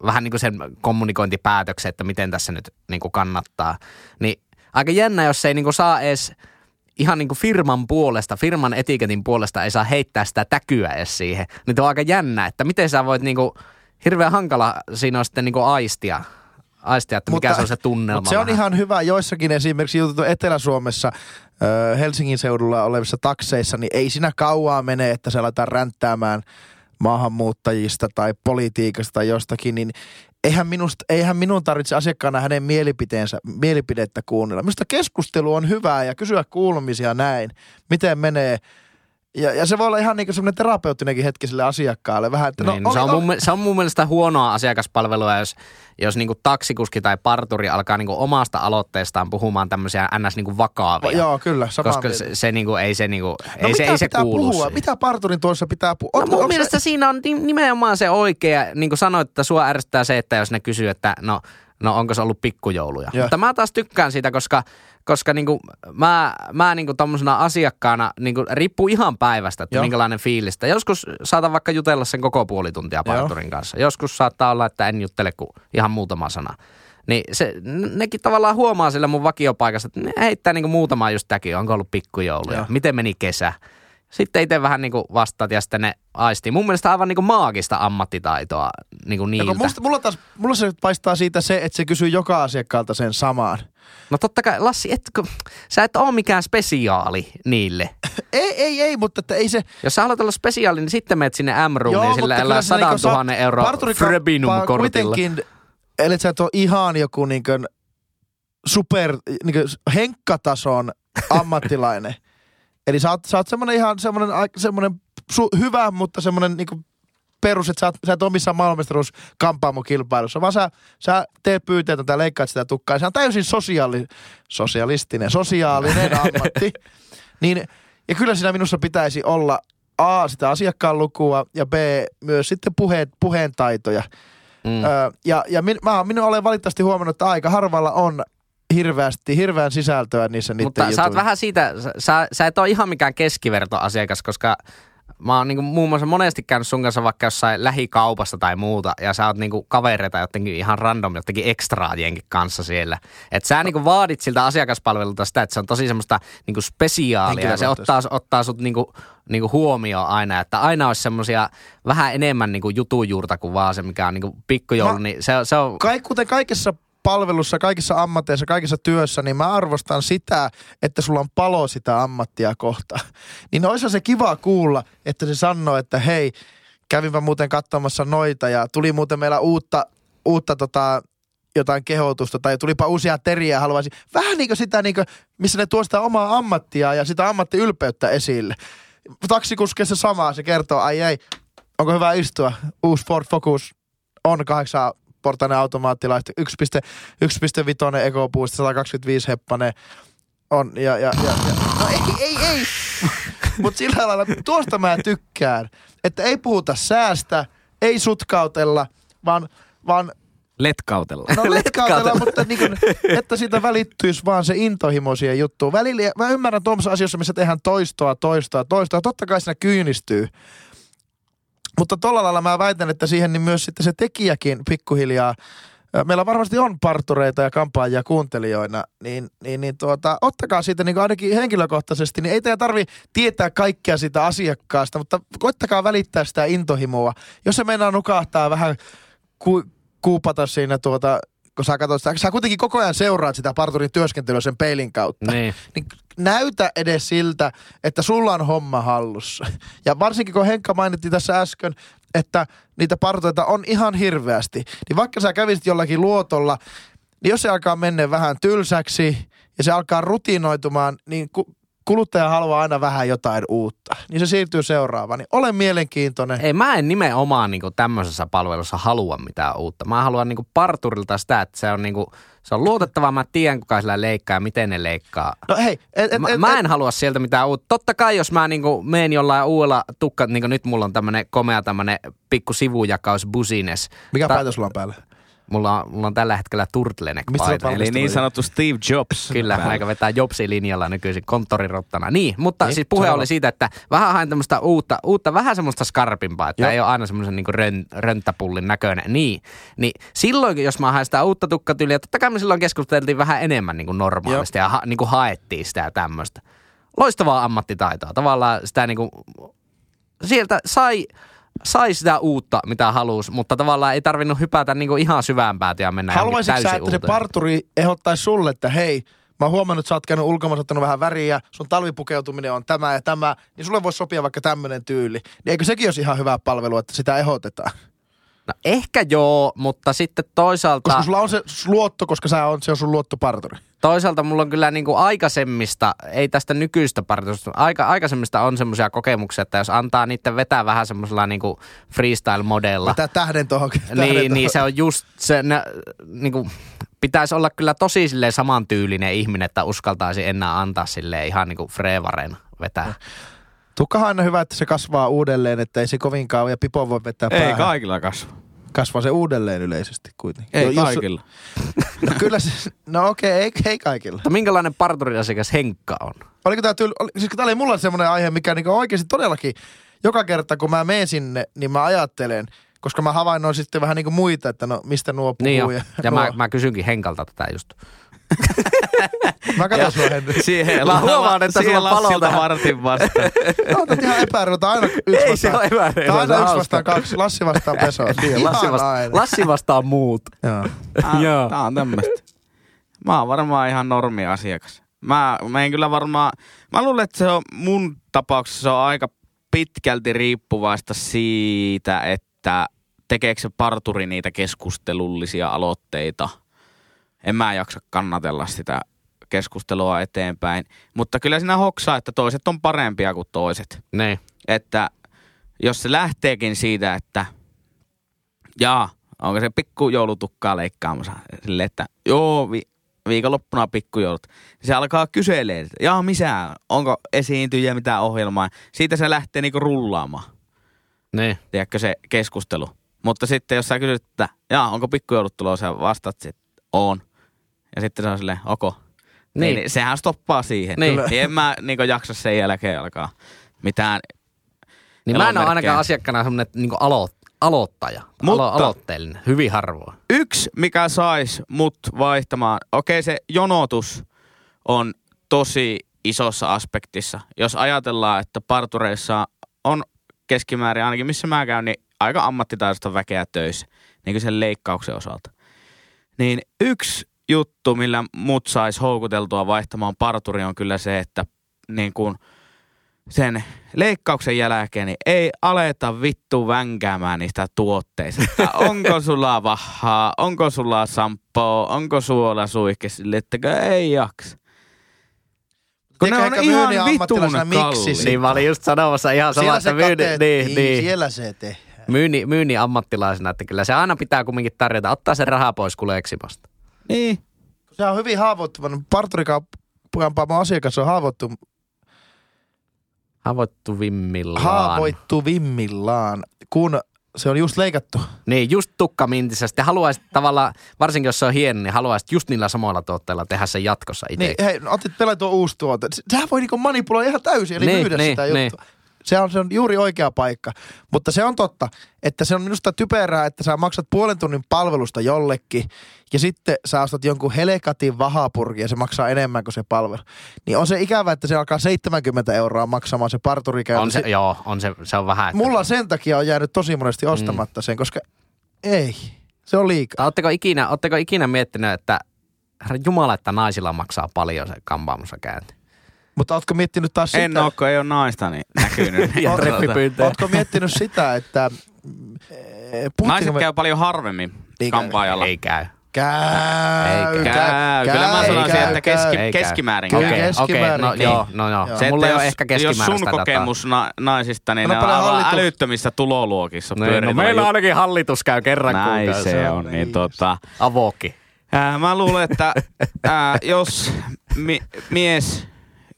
vähän niin kuin sen kommunikointipäätöksen, että miten tässä nyt niinku kannattaa. Niin aika jännä, jos ei niinku saa edes ihan niinku firman puolesta, firman etiketin puolesta ei saa heittää sitä täkyä edes siihen. Niin on aika jännä, että miten sä voit niinku, hirveän hankala siinä on sitten niinku aistia, aistia että mikä se on se tunnelma. Mutta se on vähän. ihan hyvä joissakin esimerkiksi jututu Etelä-Suomessa Helsingin seudulla olevissa takseissa, niin ei siinä kauaa mene, että se aletaan ränttäämään maahanmuuttajista tai politiikasta tai jostakin, niin eihän, minusta, eihän minun tarvitse asiakkaana hänen mielipiteensä, mielipidettä kuunnella. Minusta keskustelu on hyvää ja kysyä kuulumisia näin, miten menee. Ja, ja se voi olla ihan niin semmoinen terapeuttinenkin hetki sille asiakkaalle. Vähän, että Niin, no, se, on mun, se on mun mielestä huonoa asiakaspalvelua, jos, jos niinku taksikuski tai parturi alkaa niinku omasta aloitteestaan puhumaan tämmöisiä ns. Niinku vakaavia. Joo, kyllä, koska se, se, niinku, ei se, niinku, No ei se, ei se kuulu puhua? siihen. Mitä parturin tuossa pitää puhua? No mun se- mielestä siinä on ni- nimenomaan se oikea, niin kuin sanoit, että sua ärsyttää se, että jos ne kysyy, että no, no onko se ollut pikkujouluja. Joo. Mutta mä taas tykkään siitä, koska, koska niinku mä, mä niinku tommosena asiakkaana niinku, riippuu ihan päivästä, että Joo. minkälainen fiilistä. Joskus saatan vaikka jutella sen koko puoli tuntia Joo. parturin kanssa. Joskus saattaa olla, että en juttele kuin ihan muutama sana. Niin se, nekin tavallaan huomaa sillä mun vakiopaikassa, että ne heittää niinku muutamaa just täkin, onko ollut pikkujouluja, Joo. miten meni kesä. Sitten itse vähän niinku vastaat ja sitten ne aistii. Mun mielestä aivan niinku maagista ammattitaitoa Ja niiltä. kun musta, mulla, taas, mulla se paistaa siitä se, että se kysyy joka asiakkaalta sen samaan. No totta kai, Lassi, etkö, sä et ole mikään spesiaali niille. Ei, ei, ei, mutta että ei se... Jos sä haluat olla spesiaali, niin sitten menet sinne M-rooniin sillä kyllä se niinku 100 000 sa- euroa Frebinum-kortilla. Kuitenkin, ellei sä et ole ihan joku niinkö super, niinkö henkkatason ammattilainen. Eli sä oot, sä oot semmonen ihan semmonen, semmonen su, hyvä, mutta semmonen niinku perus, että sä, oot, sä et ole missään maailmanmestaruus kampaamokilpailussa, vaan sä, sä teet pyyteitä tai leikkaat sitä tukkaa. Se on täysin sosiaali, sosialistinen, sosiaalinen ammatti. Niin, ja kyllä siinä minussa pitäisi olla A, sitä asiakkaan lukua ja B, myös sitten puheen, puheen taitoja. Mm. Öö, ja ja min, mä, minä olen valitettavasti huomannut, että aika harvalla on hirveästi, hirveän sisältöä niissä niiden Mutta sä oot vähän siitä, sä- sä, et ole ihan mikään keskivertoasiakas, koska mä oon niinku muun muassa monesti käynyt sun kanssa vaikka jossain lähikaupassa tai muuta, ja sä oot niinku kavereita jotenkin ihan random, jotenkin ekstraajienkin kanssa siellä. Et sä niinku vaadit siltä asiakaspalvelulta sitä, että se on tosi semmoista niinku spesiaalia, ja se ottaa, ottaa sut niinku, niinku huomioon aina, että aina olisi semmoisia vähän enemmän niinku jutujuurta kuin vaan se, mikä on niinku pikkujoulu, niin se, se on... Kaik, kuten kaikessa palvelussa, kaikissa ammateissa, kaikissa työssä, niin mä arvostan sitä, että sulla on palo sitä ammattia kohta. Niin olisi se kiva kuulla, että se sanoo, että hei, kävinpä muuten katsomassa noita ja tuli muuten meillä uutta, uutta tota, jotain kehotusta tai tulipa uusia teriä haluaisin. Vähän niin kuin sitä, niin kuin, missä ne tuo sitä omaa ammattia ja sitä ammattiylpeyttä esille. Taksikuski se sama, se kertoo, ai ei, onko hyvä istua? Uusi Ford Focus on kahdeksan portainen automaattilaista, 1.5 EcoBoost, 125 heppanen on, ja, ja, ja, ja. no ei, ei, ei, mutta sillä lailla, tuosta mä tykkään, että ei puhuta säästä, ei sutkautella, vaan, vaan Letkautella. No letkautella, mutta niin kuin, että siitä välittyisi vaan se intohimo siihen juttuun. Välillä, mä ymmärrän tuommoisessa asioissa, missä tehdään toistoa, toistoa, toistoa. Totta kai siinä kyynistyy. Mutta tuolla lailla mä väitän, että siihen niin myös sitten se tekijäkin pikkuhiljaa Meillä varmasti on partureita ja kampaajia kuuntelijoina, niin, niin, niin tuota, ottakaa siitä niin ainakin henkilökohtaisesti, niin ei teidän tarvi tietää kaikkea sitä asiakkaasta, mutta koittakaa välittää sitä intohimoa. Jos se meinaa nukahtaa vähän ku, kuupata siinä tuota, kun sä katsot sitä, sä kuitenkin koko ajan seuraat sitä parturin työskentelyä sen peilin kautta. Niin. Niin näytä edes siltä, että sulla on homma hallussa. Ja varsinkin kun Henkka mainittiin tässä äsken, että niitä partoita on ihan hirveästi, niin vaikka sä kävisit jollakin luotolla, niin jos se alkaa mennä vähän tylsäksi ja se alkaa rutinoitumaan, niin ku- kuluttaja haluaa aina vähän jotain uutta. Niin se siirtyy seuraavaan. Niin ole mielenkiintoinen. Ei, mä en nimenomaan niin tämmöisessä palvelussa halua mitään uutta. Mä haluan niin parturilta sitä, että se on, niin kuin, se on luotettavaa. Mä tiedän, kuka sillä leikkaa ja miten ne leikkaa. No hei, et, et, Mä, et, mä en halua sieltä mitään uutta. Totta kai, jos mä niinku meen jollain uudella tukka, niin kuin nyt mulla on tämmönen komea tämmönen pikku sivujakaus busines. Mikä Ta- päätös sulla on päällä? Mulla on, mulla on tällä hetkellä turtleneck Mistä sä paita. oot Eli niin sanottu Steve Jobs. Kyllä, päällä. aika vetää Jobsi-linjalla nykyisin konttorirottana. Niin, mutta Niin, siis puhe oli siitä, että vähän haen tämmöistä uutta, uutta vähän semmoista skarpimpaa, että Joo. ei ole aina semmoisen niin rön, rönttäpullin näköinen. Niin, niin silloin, jos mä haen sitä uutta tukkatyyliä, totta kai me silloin keskusteltiin vähän enemmän niin kuin normaalisti ja ha, niin kuin haettiin sitä ja tämmöistä. Loistavaa ammattitaitoa. Tavallaan sitä niin kuin, sieltä sai, sai sitä uutta, mitä halusi, mutta tavallaan ei tarvinnut hypätä niin kuin ihan syvään päätä ja mennä Haluaisitko sä, että se uuteen. parturi ehdottaisi sulle, että hei, mä oon huomannut, että sä oot käynyt ulkomailla ottanut vähän väriä, sun talvipukeutuminen on tämä ja tämä, niin sulle voisi sopia vaikka tämmöinen tyyli. Niin eikö sekin olisi ihan hyvä palvelu, että sitä ehdotetaan? No ehkä joo, mutta sitten toisaalta, Koska sulla on se luotto, koska sä on, se on sun luottoparturi. toisaalta mulla on kyllä niinku aikaisemmista, ei tästä nykyistä partosta, aika, aikaisemmista on semmoisia kokemuksia, että jos antaa niiden vetää vähän semmoisella niinku freestyle-modella, Tää tähden tuohon. niin, niin se on just se, ne, niinku, pitäisi olla kyllä tosi silleen samantyylinen ihminen, että uskaltaisi enää antaa sille ihan niinku frevaren vetää. Tukkahan aina hyvä, että se kasvaa uudelleen, että ei se kovinkaan ja pipo voi vetää Ei päähän. kaikilla kasva. Kasvaa se uudelleen yleisesti kuitenkin. Ei Jo- jos- kaikilla. No kyllä se, no okei, ei, ei kaikilla. Mutta minkälainen parturiasiakas Henkka on? Oliko tää tyyli, oli, siis tää oli mulla semmoinen aihe, mikä niinku oikeasti todellakin, joka kerta kun mä menen sinne, niin mä ajattelen, koska mä havainnoin sitten vähän niinku muita, että no mistä nuo puhuu. Niin jo. ja, Ja nuo. mä, mä kysynkin Henkalta tätä just. Mä katson sua Henry. Siihen, Mä huomaan, että siihen sulla on palo Lassilta tähän. vartin vasta. No, otat ihan epäreiluta aina yksi Ei se vastaan. ole epäreilu, Tää on se on aina yksi vastaan kaksi. Lassi vastaan Peso. Niin, Lassi, vasta. Lassi vastaa muut. Joo. Joo. Tää on tämmöstä. Mä oon varmaan ihan normiasiakas. Mä, mä en kyllä varmaan, mä luulen, että se on mun tapauksessa se on aika pitkälti riippuvaista siitä, että tekeekö se parturi niitä keskustelullisia aloitteita. En mä jaksa kannatella sitä keskustelua eteenpäin. Mutta kyllä siinä hoksaa, että toiset on parempia kuin toiset Niin. että jos se lähteekin siitä, että jaa, onko se pikku joulutukkaa leikkaamassa, sille, että joo, vi- viikonloppuna pikkujoulut. Se alkaa kyselee, että jaa, missä, onko esiintyjä, mitä ohjelmaa. Siitä se lähtee niinku rullaamaan, Niin. tiedätkö se keskustelu. Mutta sitten jos sä kysyt, että jaa, onko pikkujoulut tulossa, vastaat, että on. Ja sitten se on silleen, oko. Niin. Niin. niin sehän stoppaa siihen. Niin. Niin en mä niinku jaksa sen jälkeen alkaa mitään Niin mä en ole ainakaan asiakkaana semmoinen niin alo, aloittaja. Mutta- Alo, aloitteellinen. Hyvin harvoin. yksi, mikä sais mut vaihtamaan, okei se jonotus on tosi isossa aspektissa. Jos ajatellaan, että partureissa on keskimäärin, ainakin missä mä käyn, niin aika ammattitaitoista väkeä töissä, niin kuin sen leikkauksen osalta. Niin yksi juttu, millä mut sais houkuteltua vaihtamaan parturi on kyllä se, että niin kun sen leikkauksen jälkeen, niin ei aleta vittu vänkäämään niistä tuotteista. Onko sulla vahaa, onko sulla sampoa, onko suola suihke sille, että ei jaksa. Kun ne on ihan kalliita. sit- Niin mä olin just sanomassa ihan sama, Siellä että se myynnin, kateet, niin, niin. siellä se tehdään. Myynnin, myynnin ammattilaisena, että kyllä se aina pitää kumminkin tarjota, ottaa se rahaa pois kuule eksimosta. Niin. Se on hyvin haavoittuva. Parturikampaamon asiakas on haavoittu, Haavoittuvimmillaan. haavoittuvimmillaan, kun se on just leikattu. Niin, just tukkamintissä. Sitten haluaisit tavallaan, varsinkin jos se on hieno, niin haluaisit just niillä samoilla tuotteilla tehdä sen jatkossa itse. Niin, hei, no, otit pelaa tuo uusi tuote. Se- Sehän voi niinku manipuloida ihan täysin, eli Niin, myydä niin, sitä niin. juttua. Se on, se on juuri oikea paikka. Mutta se on totta, että se on minusta typerää, että sä maksat puolen tunnin palvelusta jollekin ja sitten sä ostat jonkun helekatin vahapurki ja se maksaa enemmän kuin se palvelu. Niin on se ikävä, että se alkaa 70 euroa maksamaan se parturikäynti. on se, joo, on se, se on vähän. että- Mulla sen takia on jäänyt tosi monesti ostamatta sen, koska ei, se on liikaa. Oletteko ikinä, oletteko ikinä miettinyt, että herra Jumala, että naisilla maksaa paljon se kampaamossa käynti? Mutta ootko miettinyt taas sitä? En kun ei ole naista, niin näkynyt. Treffipyyntöjä. Ootko miettinyt sitä, että... eh, puhuttiinko Naiset käy paljon harvemmin Niin käy. kampaajalla. Ei käy. Käy, Ei Käy. Kyllä mä käy, sanoisin, käy, että käy. keski, Ei käy. keskimäärin käy. Okei, okei, keskimäärin no käy. joo, no joo. Se, Mulla ei että ole jos, ehkä jos keskimääräistä sun kokemus na, naisista, niin No ne on aivan älyttömissä tuloluokissa. Niin, no pyörivät meillä ju- ainakin hallitus käy kerran Näin se on. Niin, tota, Avoki. ää, mä luulen, että ää, jos mi- mies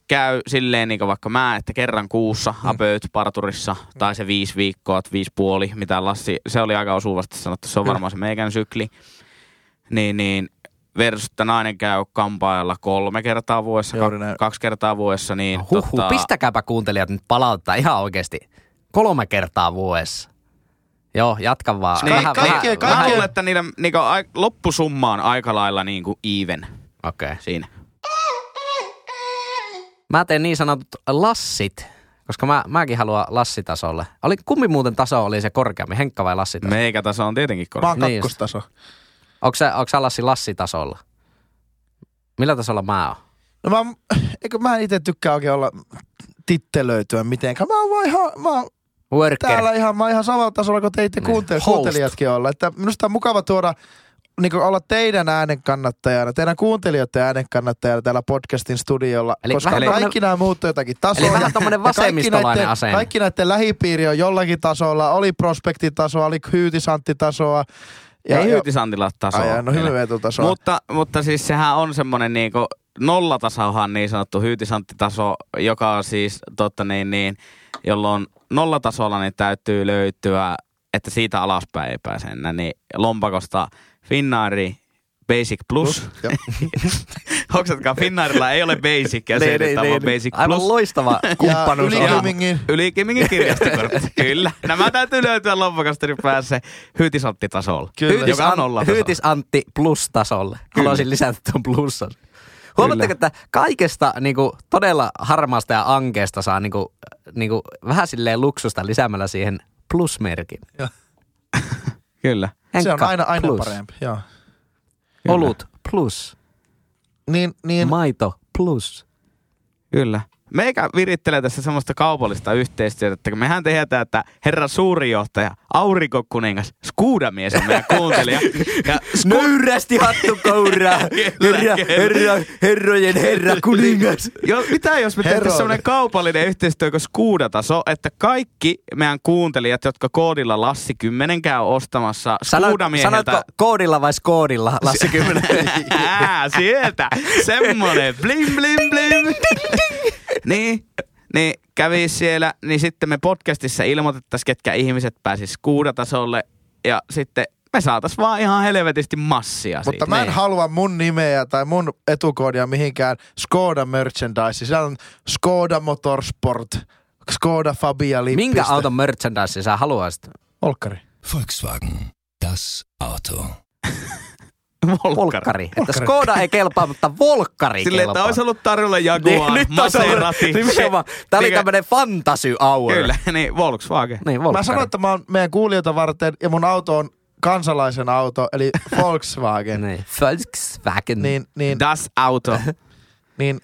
käy silleen niin kuin vaikka mä, että kerran kuussa apöyt parturissa, tai se viisi viikkoa, viisi puoli, mitä Lassi, se oli aika osuvasti sanottu, se on varmaan se meikän sykli, niin, niin versus, että nainen käy kampaajalla kolme kertaa vuodessa, Juuri näin. kaksi kertaa vuodessa, niin Huhhuh, tota... pistäkääpä kuuntelijat nyt palauttaa ihan oikeasti. Kolme kertaa vuodessa. Joo, jatka vaan. Niin, Kaikki- vähän, kaikki- vähän, kaikki- mä luulen, että niillä niinku, ai- loppusumma on aika lailla niinku even Okei. Okay. siinä. Mä teen niin sanotut lassit, koska mä, mäkin haluan lassitasolle. Oli, kumpi muuten taso oli se korkeammin, Henkka vai lassitaso? Me... Meikä taso on tietenkin Mä korkea. oon Niin kakkostaso. Onko sä, onko sä Lassi lassitasolla? Millä tasolla mä oon? No mä, eikö mä en itse tykkää oikein olla tittelöityä mitenkään. Mä oon vaan ihan, mä oon Worker. täällä ihan, mä oon ihan samalla tasolla kuin teitte Niin. kuunte- Host. kuuntelijatkin olla. Että minusta on mukava tuoda niin olla teidän äänen kannattajana, teidän kuuntelijoiden äänen kannattajana täällä podcastin studiolla, Eli koska vähän kaikki nämä muut on jotakin tasoa. Eli vähän tommonen Ja kaikki vasemmistolainen näitten- asenne. Kaikki näiden lähipiiri on jollakin tasolla, oli prospektitasoa, oli kyytisanttitasoa. Ja, ei hyytisantilla tasoa. Ai, no etutasoa. Mutta, mutta siis sehän on semmoinen niinku nollatasohan niin sanottu hyytisanttitaso, joka on siis totta niin, niin jolloin nollatasolla niin täytyy löytyä, että siitä alaspäin ei pääse enää, niin lompakosta Finnairi Basic Plus. Hoksatkaa, Finnairilla ei ole Basic ja se Niin, niin, on niin. Basic Aivan Plus. loistava kumppanuus. Ja on. ylikimmingin Ylikimingin kirjastokortti, kyllä. Nämä täytyy löytyä lompakosta, niin pääsee hyytisanttitasolla. Kyllä. Joka on An- nollataso. Hyytis Antti plus-tasolle. Haluaisin lisätä tuon plussan. Huomatteko, että kaikesta niinku, todella harmaasta ja ankeesta saa niinku, niinku, vähän silleen luksusta lisäämällä siihen plusmerkin. Kyllä. Se on Henkka aina, aina plus. parempi. Joo. Olut plus. Niin, niin Maito plus. Kyllä. Meikä virittelee tässä semmoista kaupallista yhteistyötä, että mehän tehdään, että herra suurijohtaja, aurinkokuningas, skuudamies on meidän kuuntelija. Ja Nöyrästi hattu kouraa. Herra, herra, herrojen herra kuningas. jo, mitä jos me Herroille. semmoinen kaupallinen yhteistyö kuin Skuudataso, että kaikki meidän kuuntelijat, jotka koodilla Lassi 10 käy ostamassa Skuudamieheltä... sanoitko koodilla vai skoodilla, Lassi Kymmenen? Ää, sieltä. Semmonen. Blim, blim, blim. Niin, niin kävi siellä, niin sitten me podcastissa ilmoitettaisiin, ketkä ihmiset pääsis kuudatasolle ja sitten me saatais vaan ihan helvetisti massia Mutta siitä. mä en Niin. halua mun nimeä tai mun etukoodia mihinkään Skoda merchandise. Siellä on Skoda Motorsport, Skoda Fabia Lippistä. Minkä auton merchandise sä haluaisit? Olkkari. Volkswagen. Das Auto. Volkkari. Volkkari. Että. Skoda ei kelpaa, mutta Volkkari Silleen, että kelpaa. olisi ollut tarjolla Jaguar, Niin, nyt olisi ollut- Maserati. Nimenomaan. Tää oli tämmönen fantasy hour. Kyllä, niin Volkswagen. Niin, Volkkari. Mä sanoin, että mä oon meidän kuulijoita varten ja mun auto on kansalaisen auto, eli Volkswagen. Niin. Volkswagen. niin, niin, Das Auto. niin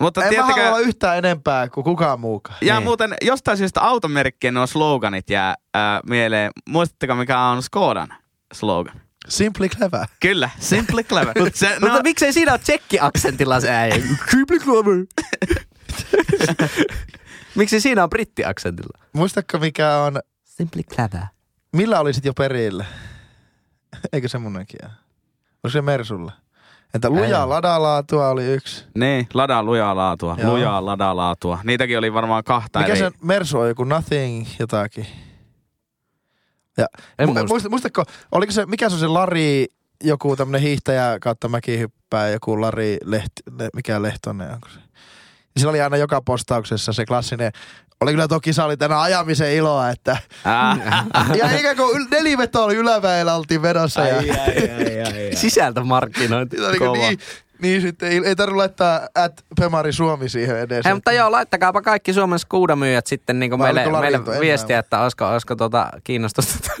Mutta En mä halua yhtään enempää kuin kukaan muukaan. ja Niin. muuten jostain syystä automerkkien nuo sloganit jää ää, mieleen. Muistatteko mikä on Skodan slogan? Simply clever. Kyllä, Simply Clever. Se, Mutta no, miksei siinä ole tsekki-aksentilla se äijä? Simply clever. Miksi siinä on britti-aksentilla? Muistatko mikä on, Simply clever. millä olisit jo perillä? Eikö semmonenkin ole? Oliko se Mersulla? Entä lujaa Ei. ladalaatua oli yksi. niin, ladaa lujaa laatua. Joo. Lujaa ladaa laatua. Niitäkin oli varmaan kahta Mikä eri. se Mersu on? Joku Nothing jotakin. Ja, En mu- muista. muista, muistatko, oliko se, mikä se on se Lari, joku tämmönen hiihtäjä kautta mäkihyppää, joku Lari Lehti, le, mikä Lehtonen onko se? Ja sillä oli aina joka postauksessa se klassinen, oli kyllä toki kisa oli tänä ajamisen iloa, että Ää. ja eikä kun neliveto oli yläväellä oltiin vedossa ja Ai, ai, ai, ai, ai. Niinku kova. niin, niin sitten ei, ei tarvitse laittaa at Pemari Suomi siihen edes. Hei, mutta joo, laittakaapa kaikki Suomen skuudamyyjät sitten niin Vai meille, meille viestiä, että olisiko, olisiko tuota kiinnostusta.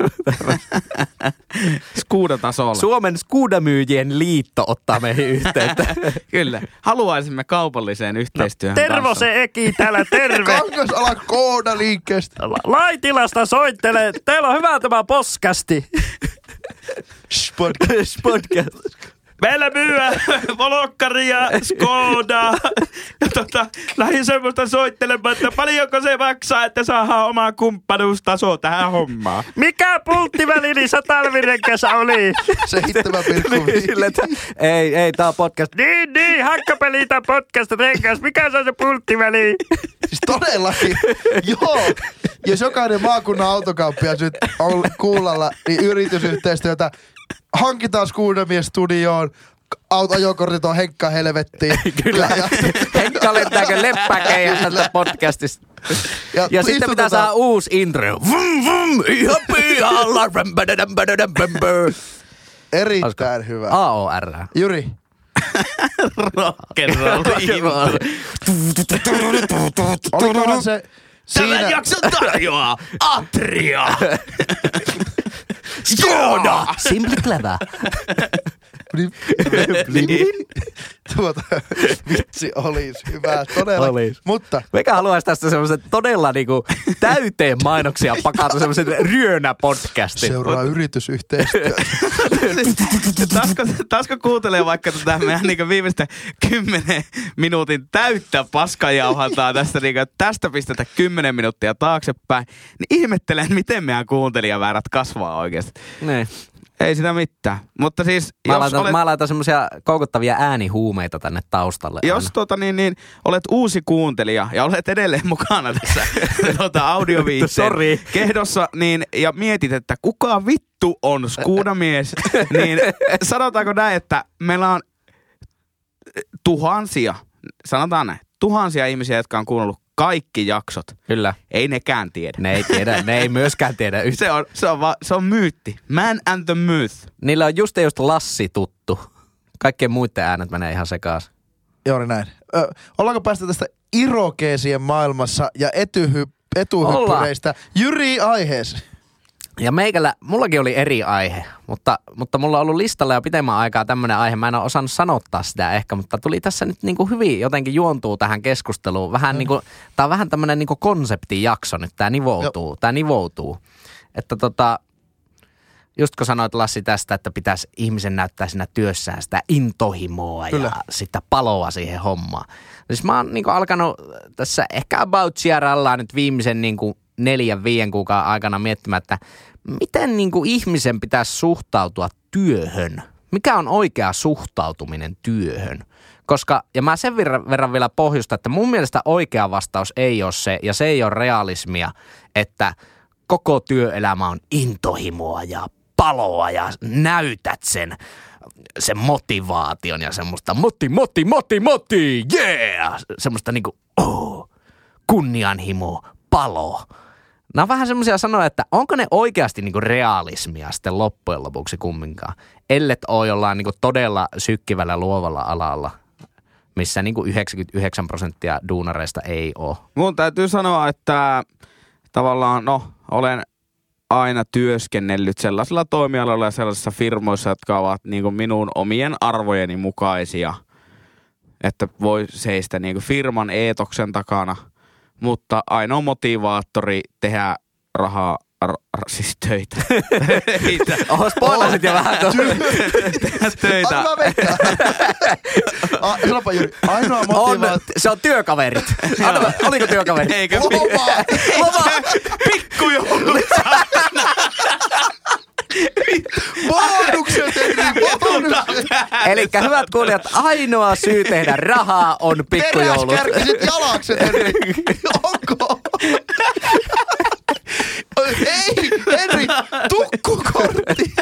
Skuudatasolla. Suomen skuudamyyjien liitto ottaa meihin yhteyttä. Kyllä. Haluaisimme kaupalliseen yhteistyöhön Tervo kanssamme. se Eki täällä, terve! Kangasala kooda liikkeestä. Laitilasta soittelee. Teillä on hyvä tämä poskasti. Shh, podcast. Meillä myyä Volokkaria, Skoda. Ja tota, lähdin semmoista soittelemaan, että paljonko se maksaa, että saadaan oma kumppanuustaso tähän hommaan. Mikä pulttiväli se talvinen kesä oli? Seitsemän pilkku viisi. Sille, että, ei, ei, tää on podcast. Niin, niin, hakkapelitä podcast rengas. Mikä se on se pulttiväli? Siis todellakin. Joo. Jos jokainen maakunnan autokauppias nyt on kuulolla, niin yritysyhteistyötä hankitaan Skuudamies studioon. Auto ajokortit on Henkka helvettiin. Kyllä. Ja, Henkka lentääkö leppäkejä tästä podcastista. Ja, ja sitten pitää saada uusi intro. Vum, vum, ihan pihalla. Erittäin hyvä. AOR. Juri, Rock'n'roll olikohan se Tämän siinä... jakson tarjoaa Atria. Skoda. Simply clever. Tuota, vitsi olisi hyvä, todella. Olis. Mutta Mikä haluaisi tästä semmoisen todella niinku täyteen mainoksia pakata semmoisen ryönä-podcastin. seuraa yritysyhteistyö. Taasko, taasko kuuntelee vaikka tätä meidän niin viimeistä kymmenen minuutin täyttä paskajauhantaa tästä, niin tästä pistetä kymmenen minuuttia taaksepäin, niin ihmettelen, miten meidän kuuntelijaväärät kasvaa oikeasti. Niin. Ei sitä mitään. Mutta siis, Mä, jos laitan, olet, mä laitan semmoisia koukuttavia äänihuumeita tänne taustalle. jos aina. tota, niin, niin, olet uusi kuuntelija ja olet edelleen mukana tässä tota, audioviitteen kehdossa niin, ja mietit, että kuka vittu on skuudamies, niin sanotaanko näin, että meillä on tuhansia, sanotaan näin, tuhansia ihmisiä, jotka on kuunnellut kaikki jaksot. Kyllä. Ei nekään tiedä. Ne ei tiedä, ne ei myöskään tiedä yhtään. Se on, se on, va, se on myytti. Man and the myth. Niillä on just just Lassi tuttu. Kaikkien muiden äänet menee ihan sekaisin. Juuri näin. Ö, ollaanko päästä tästä irokeesien maailmassa ja etyhy, etuhyppyreistä Jyri aiheeseen? Ja meikällä, mullakin oli eri aihe, mutta, mutta mulla on ollut listalla jo pitemmän aikaa tämmöinen aihe. Mä en ole osannut sanottaa sitä ehkä, mutta tuli tässä nyt niin kuin hyvin jotenkin juontuu tähän keskusteluun. Vähän niin kuin, tää on vähän tämmöinen niin kuin konseptijakso nyt, tää nivoutuu, tää nivoutuu. Että tota, just kun sanoit Lassi tästä, että pitäisi ihmisen näyttää siinä työssään sitä intohimoa Kyllä. ja sitä paloa siihen hommaan. Siis mä oon niin alkanut tässä ehkä about sierrallaan nyt viimeisen niin kuin neljän, viiden kuukauden aikana miettimään, että miten niin kuin ihmisen pitäisi suhtautua työhön. Mikä on oikea suhtautuminen työhön? Koska, ja mä sen verran, vielä pohjusta, että mun mielestä oikea vastaus ei ole se, ja se ei ole realismia, että koko työelämä on intohimoa ja paloa ja näytät sen, sen motivaation ja semmoista moti, moti, moti, moti, yeah! Semmoista niinku, oh, kunnianhimo, palo. Nämä on vähän semmoisia sanoja, että onko ne oikeasti niinku realismia sitten loppujen lopuksi kumminkaan, ellet ole jollain niinku todella sykkivällä luovalla alalla, missä niinku 99 prosenttia duunareista ei ole. Mun täytyy sanoa, että tavallaan, no, olen aina työskennellyt sellaisilla toimialoilla ja sellaisissa firmoissa, jotka ovat niin minun omien arvojeni mukaisia. että voi seistä niinku firman eetoksen takana, mutta ainoa motivaattori tehdä rahaa, r- siis töitä. Töitä. Oho, spoilasit jo vähän. Tehdä töitä. Anna veikkaa. A- Sanoppa Jyri, ainoa On, motivaatio. se on työkaverit. Anna, oliko työkaverit? Eikä Loma! Loma! pikkujoulut. Bonukset, bonukset! Eli hyvät kuulijat, ainoa syy tehdä rahaa on pikkujoulut. Teräskärkiset jalakset, Henri. Onko? Ei, Henri, tukkukortti.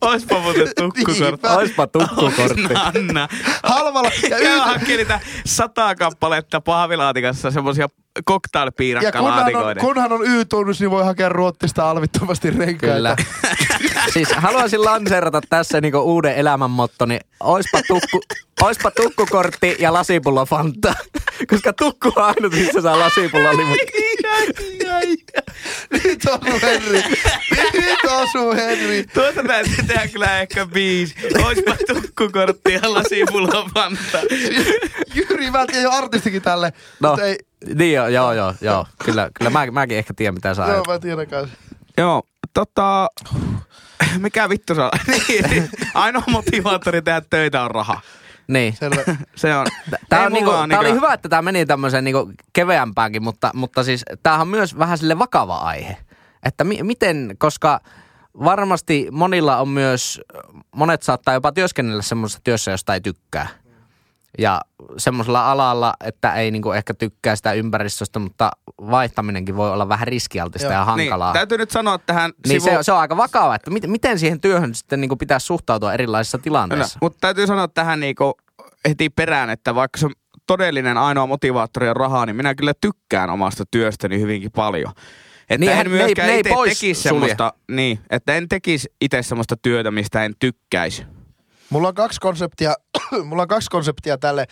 Oispa muuten tukkukortti. Niinpä. Oispa tukkukortti. Anna. Halvalla. Ja, Ja yhtä, niitä sata kappaletta pahvilaatikassa semmosia ja kunhan on, cocktailpiirakkalaatikoiden. kunhan on Y-tunnus, niin voi hakea Ruottista alvittomasti renkaita. Kyllä. siis haluaisin lanseerata tässä niinku uuden elämänmotto, niin oispa, tukku, oispa tukkukortti ja lasipullo Fanta. Koska tukku on ainut, missä saa lasipullo limu. Nyt osuu Henri. Nyt osuu Henri. Tuosta täytyy tehdä kyllä ehkä biisi. Oispa tukkukortti ja lasipullo Fanta. Jyri, mä tiedän jo artistikin tälle. No, Mutta ei, niin joo, joo, joo, joo. Kyllä, kyllä mä, mäkin ehkä tiedän, mitä saa. joo, mä tiedän kanssa. Joo, tota... Mikä vittu se on? Niin, Ainoa motivaattori tehdä töitä on raha. Niin. Selvä. Se on. Tää, Ei on niinku, on tää oli niinku- hyvä, että tämä meni tämmöiseen niinku keveämpäänkin, mutta, mutta siis tämähän on myös vähän sille vakava aihe. Että mi- miten, koska varmasti monilla on myös, monet saattaa jopa työskennellä semmoisessa työssä, josta ei tykkää. Ja semmoisella alalla, että ei niinku ehkä tykkää sitä ympäristöstä, mutta vaihtaminenkin voi olla vähän riskialtista Joo. ja hankalaa. Niin, täytyy nyt sanoa tähän Niin sivu... se, se on aika vakava, että miten, miten siihen työhön sitten niinku pitäisi suhtautua erilaisissa tilanteissa. Mutta täytyy sanoa tähän niinku heti perään, että vaikka se todellinen ainoa motivaattori on rahaa, niin minä kyllä tykkään omasta työstäni hyvinkin paljon. Että Niin, en myöskään ei itse tekisi semmoista, niin, että en tekisi itse semmoista työtä, mistä en tykkäisi. Mulla on kaksi konseptia, mulla on kaksi konseptia tälle.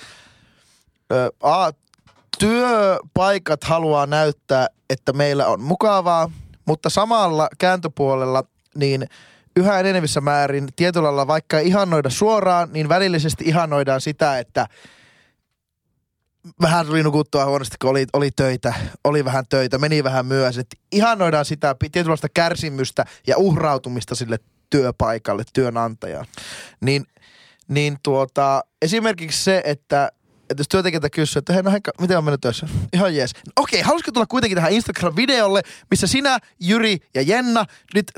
Ö, A, työpaikat haluaa näyttää, että meillä on mukavaa, mutta samalla kääntöpuolella niin yhä enenevissä määrin tietyllä lailla vaikka ei ihannoida suoraan, niin välillisesti ihannoidaan sitä, että vähän tuli nukuttua huonosti, kun oli, oli töitä, oli vähän töitä, meni vähän myöhässä. Ihannoidaan sitä tietynlaista kärsimystä ja uhrautumista sille työpaikalle, työnantajaan. Niin, niin tuota, esimerkiksi se, että että jos työntekijältä kysyy, että hei, no Henkka, miten on mennyt töissä? Ihan jees. No, okei, halusitko tulla kuitenkin tähän Instagram-videolle, missä sinä, Jyri ja Jenna nyt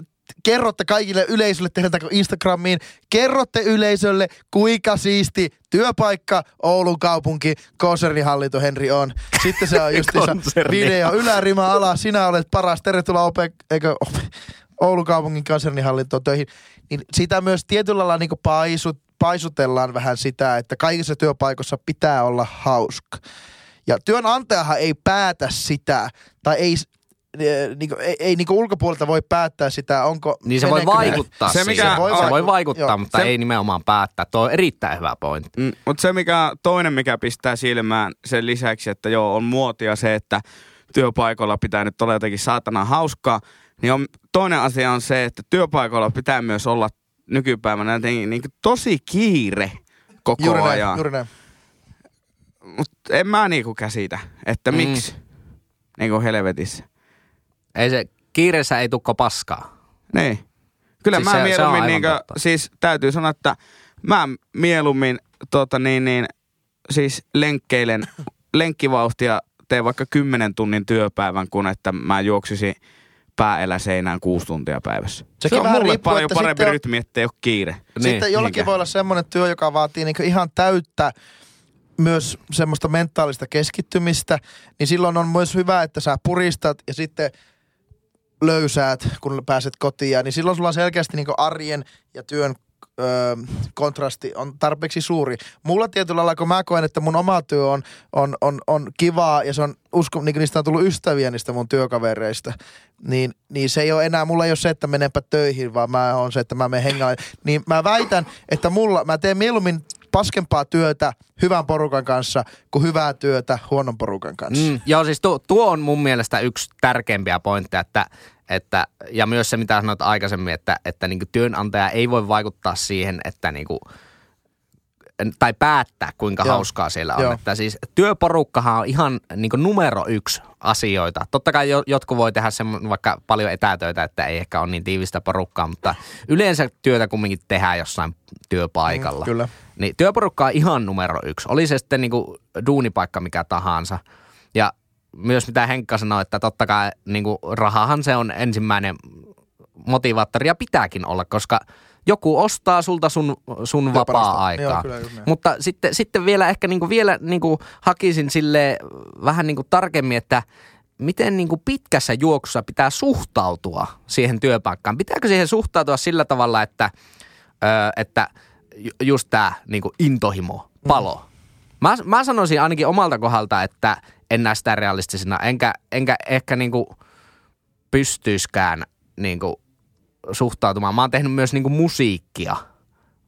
kerrotte kaikille yleisölle, tehdään Instagramiin, kerrotte yleisölle, kuinka siisti työpaikka Oulun kaupunki, konsernihallinto Henri on. Sitten se on Konserni. video ylärima alas, sinä olet paras, tervetuloa ope, eikö, ope, Oulun kaupungin konsernihallintoon töihin. Niin sitä myös tietyllä lailla niin paisut, paisutellaan vähän sitä, että kaikissa työpaikoissa pitää olla hauska. Ja työnantajahan ei päätä sitä, tai ei, eh, niinku, ei, ei niinku ulkopuolelta voi päättää sitä, onko... Niin se voi vaikuttaa Se, mikä se, voi, on- se voi vaikuttaa, Joo. mutta Se- ei nimenomaan päättää. Tuo on erittäin hyvä pointti. Mm, mutta se mikä, toinen mikä pistää silmään sen lisäksi, että joo on muotia se, että työpaikoilla pitää nyt olla jotenkin saatana hauskaa, niin on, toinen asia on se, että työpaikoilla pitää myös olla nykypäivänä jotenkin niin tosi kiire koko Juuri näin, ajan. juuri näin. Mutta en mä niinku käsitä, että Mm. miksi niinku helvetissä. Ei se, kiireessä ei tukko paskaa. Niin. Kyllä Siis mä se- se mieluummin, aivan niinku, totta. siis täytyy sanoa, että mä mieluummin tota niin, niin, siis lenkkeilen lenkkivauhtia, teen vaikka 10 tunnin työpäivän, kun että mä juoksisin pääeläseinään kuusi tuntia päivässä. Sekin se on mulle riippuu, paljon että parempi sitten rytmi, ettei ole kiire. Sitten Niin, jollakin niinkö? voi olla semmoinen työ, joka vaatii niinku ihan täyttä myös semmoista mentaalista keskittymistä, niin silloin on myös hyvä, että sä puristat ja sitten löysäät, kun pääset kotiin, niin silloin sulla on selkeästi niinku arjen ja työn öö, kontrasti on tarpeeksi suuri. Mulla tietyllä lailla, kun mä koen, että mun oma työ on, on, on, on kivaa ja se on, usko, niin niistä on tullut ystäviä niistä mun työkavereista, niin, niin se ei ole enää, mulla ei ole se, että menenpä töihin, vaan mä on se, että mä menen hengailemaan. Niin mä väitän, että mulla, mä teen mieluummin paskempaa työtä hyvän porukan kanssa kuin hyvää työtä huonon porukan kanssa. Mm, joo, siis tuo, tuo on mun mielestä yksi tärkeimpiä pointteja, että, että, ja myös se, mitä sanoit aikaisemmin, että, että niin työnantaja ei voi vaikuttaa siihen, että niin tai päättää, kuinka Joo. hauskaa siellä on. Joo. Että siis työporukkahan on ihan niin numero yksi asioita. Totta kai jo, jotkut voi tehdä semmo- vaikka paljon etätöitä, että ei ehkä ole niin tiivistä porukkaa, mutta yleensä työtä kumminkin tehdään jossain työpaikalla. Mm, kyllä. Niin työporukka on ihan numero yksi. Oli se sitten niinku duunipaikka mikä tahansa. Ja myös mitä Henkka sanoi, että totta kai niinku rahahan se on ensimmäinen motivaattori ja pitääkin olla, koska joku ostaa sulta sun, sun vapaa-aikaa. Joo, kyllä. Mutta sitten, sitten vielä ehkä niinku vielä niinku hakisin sille vähän niinku tarkemmin, että miten niinku pitkässä juoksussa pitää suhtautua siihen työpaikkaan. Pitääkö siihen suhtautua sillä tavalla, että, ö, että just tämä niinku intohimo, palo. Mä, mä sanoisin ainakin omalta kohdalta, että en näe sitä realistisena, enkä, enkä ehkä niinku pystyiskään niinku suhtautumaan. Mä oon tehnyt myös niinku musiikkia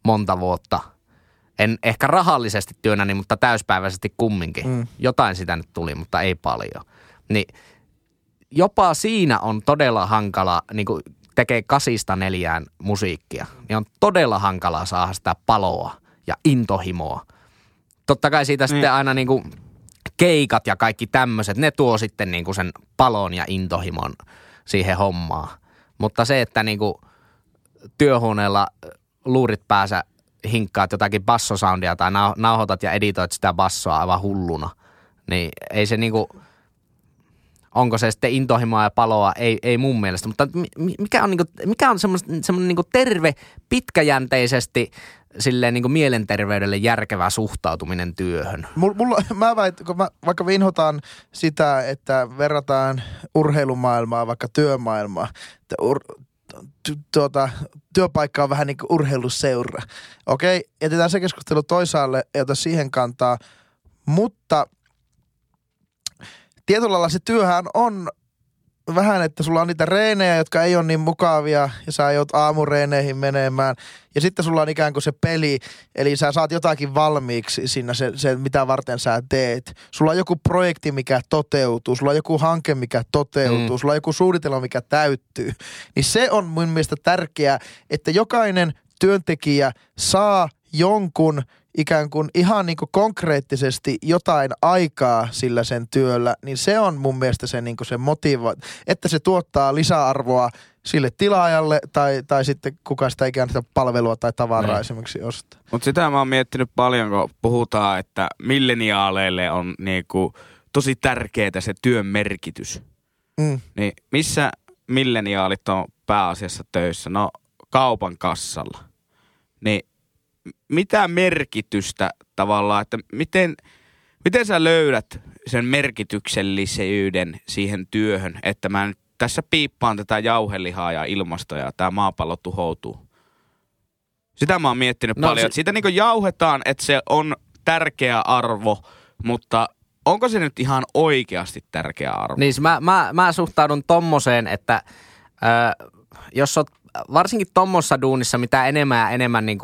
monta vuotta. En ehkä rahallisesti työnäni, mutta täyspäiväisesti kumminkin. Mm. Jotain sitä nyt tuli, mutta ei paljon. Niin jopa siinä on todella hankala, niin kuin tekee kasista neljään musiikkia, niin on todella hankala saada sitä paloa ja intohimoa. Totta kai siitä sitten aina niin kuin keikat ja kaikki tämmöiset, ne tuo sitten niin kuin sen palon ja intohimon siihen hommaan. Mutta se, että niin kuin työhuoneella luurit päässä hinkkaat jotakin bassosoundia tai nau- nauhoitat ja editoit sitä bassoa aivan hulluna, niin ei se niinku, onko se sitten intohimoa ja paloa, ei, ei mun mielestä. Mutta mi- mi- mikä on, niinku, mikä on semmoinen niinku terve, pitkäjänteisesti silleen niinku mielenterveydelle järkevä suhtautuminen työhön? Mulla, mä väit, kun mä, vaikka vinhotaan sitä, että verrataan urheilumaailmaa vaikka työmaailmaa, että ur, tuota, työpaikka on vähän niin kuin urheiluseura. Okei, jätetään se keskustelu toisaalle ja siihen kantaa, mutta tietyllä lailla se työhän on vähän, että sulla on niitä reenejä, jotka ei ole niin mukavia ja sä joudut aamureeneihin menemään. Ja sitten sulla on ikään kuin se peli, eli sä saat jotakin valmiiksi siinä se, se mitä varten sä teet. Sulla on joku projekti, mikä toteutuu, sulla on joku hanke, mikä toteutuu, mm. sulla on joku suunnitelma, mikä täyttyy. Niin se on mun mielestä tärkeää, että jokainen työntekijä saa jonkun ikään kuin ihan niin kuin konkreettisesti jotain aikaa sillä sen työllä, niin se on mun mielestä se, niin kuin se motivo, että se tuottaa lisäarvoa sille tilaajalle tai, tai sitten kuka sitä ikään sitä palvelua tai tavaraa Niin. esimerkiksi ostaa. Mutta sitä mä oon miettinyt paljon, kun puhutaan, että milleniaaleille on niinku tosi tärkeää se työn merkitys. Mm. Niin missä milleniaalit on pääasiassa töissä? No kaupan kassalla. Niin mitä merkitystä tavallaan, että miten, miten sä löydät sen merkityksellisyyden siihen työhön, että mä nyt tässä piippaan tätä jauhelihaa ja ilmastoa ja tämä maapallo tuhoutuu? Sitä mä oon miettinyt No paljon. se-. Siitä niin jauhetaan, että se on tärkeä arvo, mutta onko se nyt ihan oikeasti tärkeä arvo? Niin mä, mä, mä suhtaudun tommoseen, että ö, jos oot varsinkin tommossa duunissa, mitä enemmän ja enemmän niin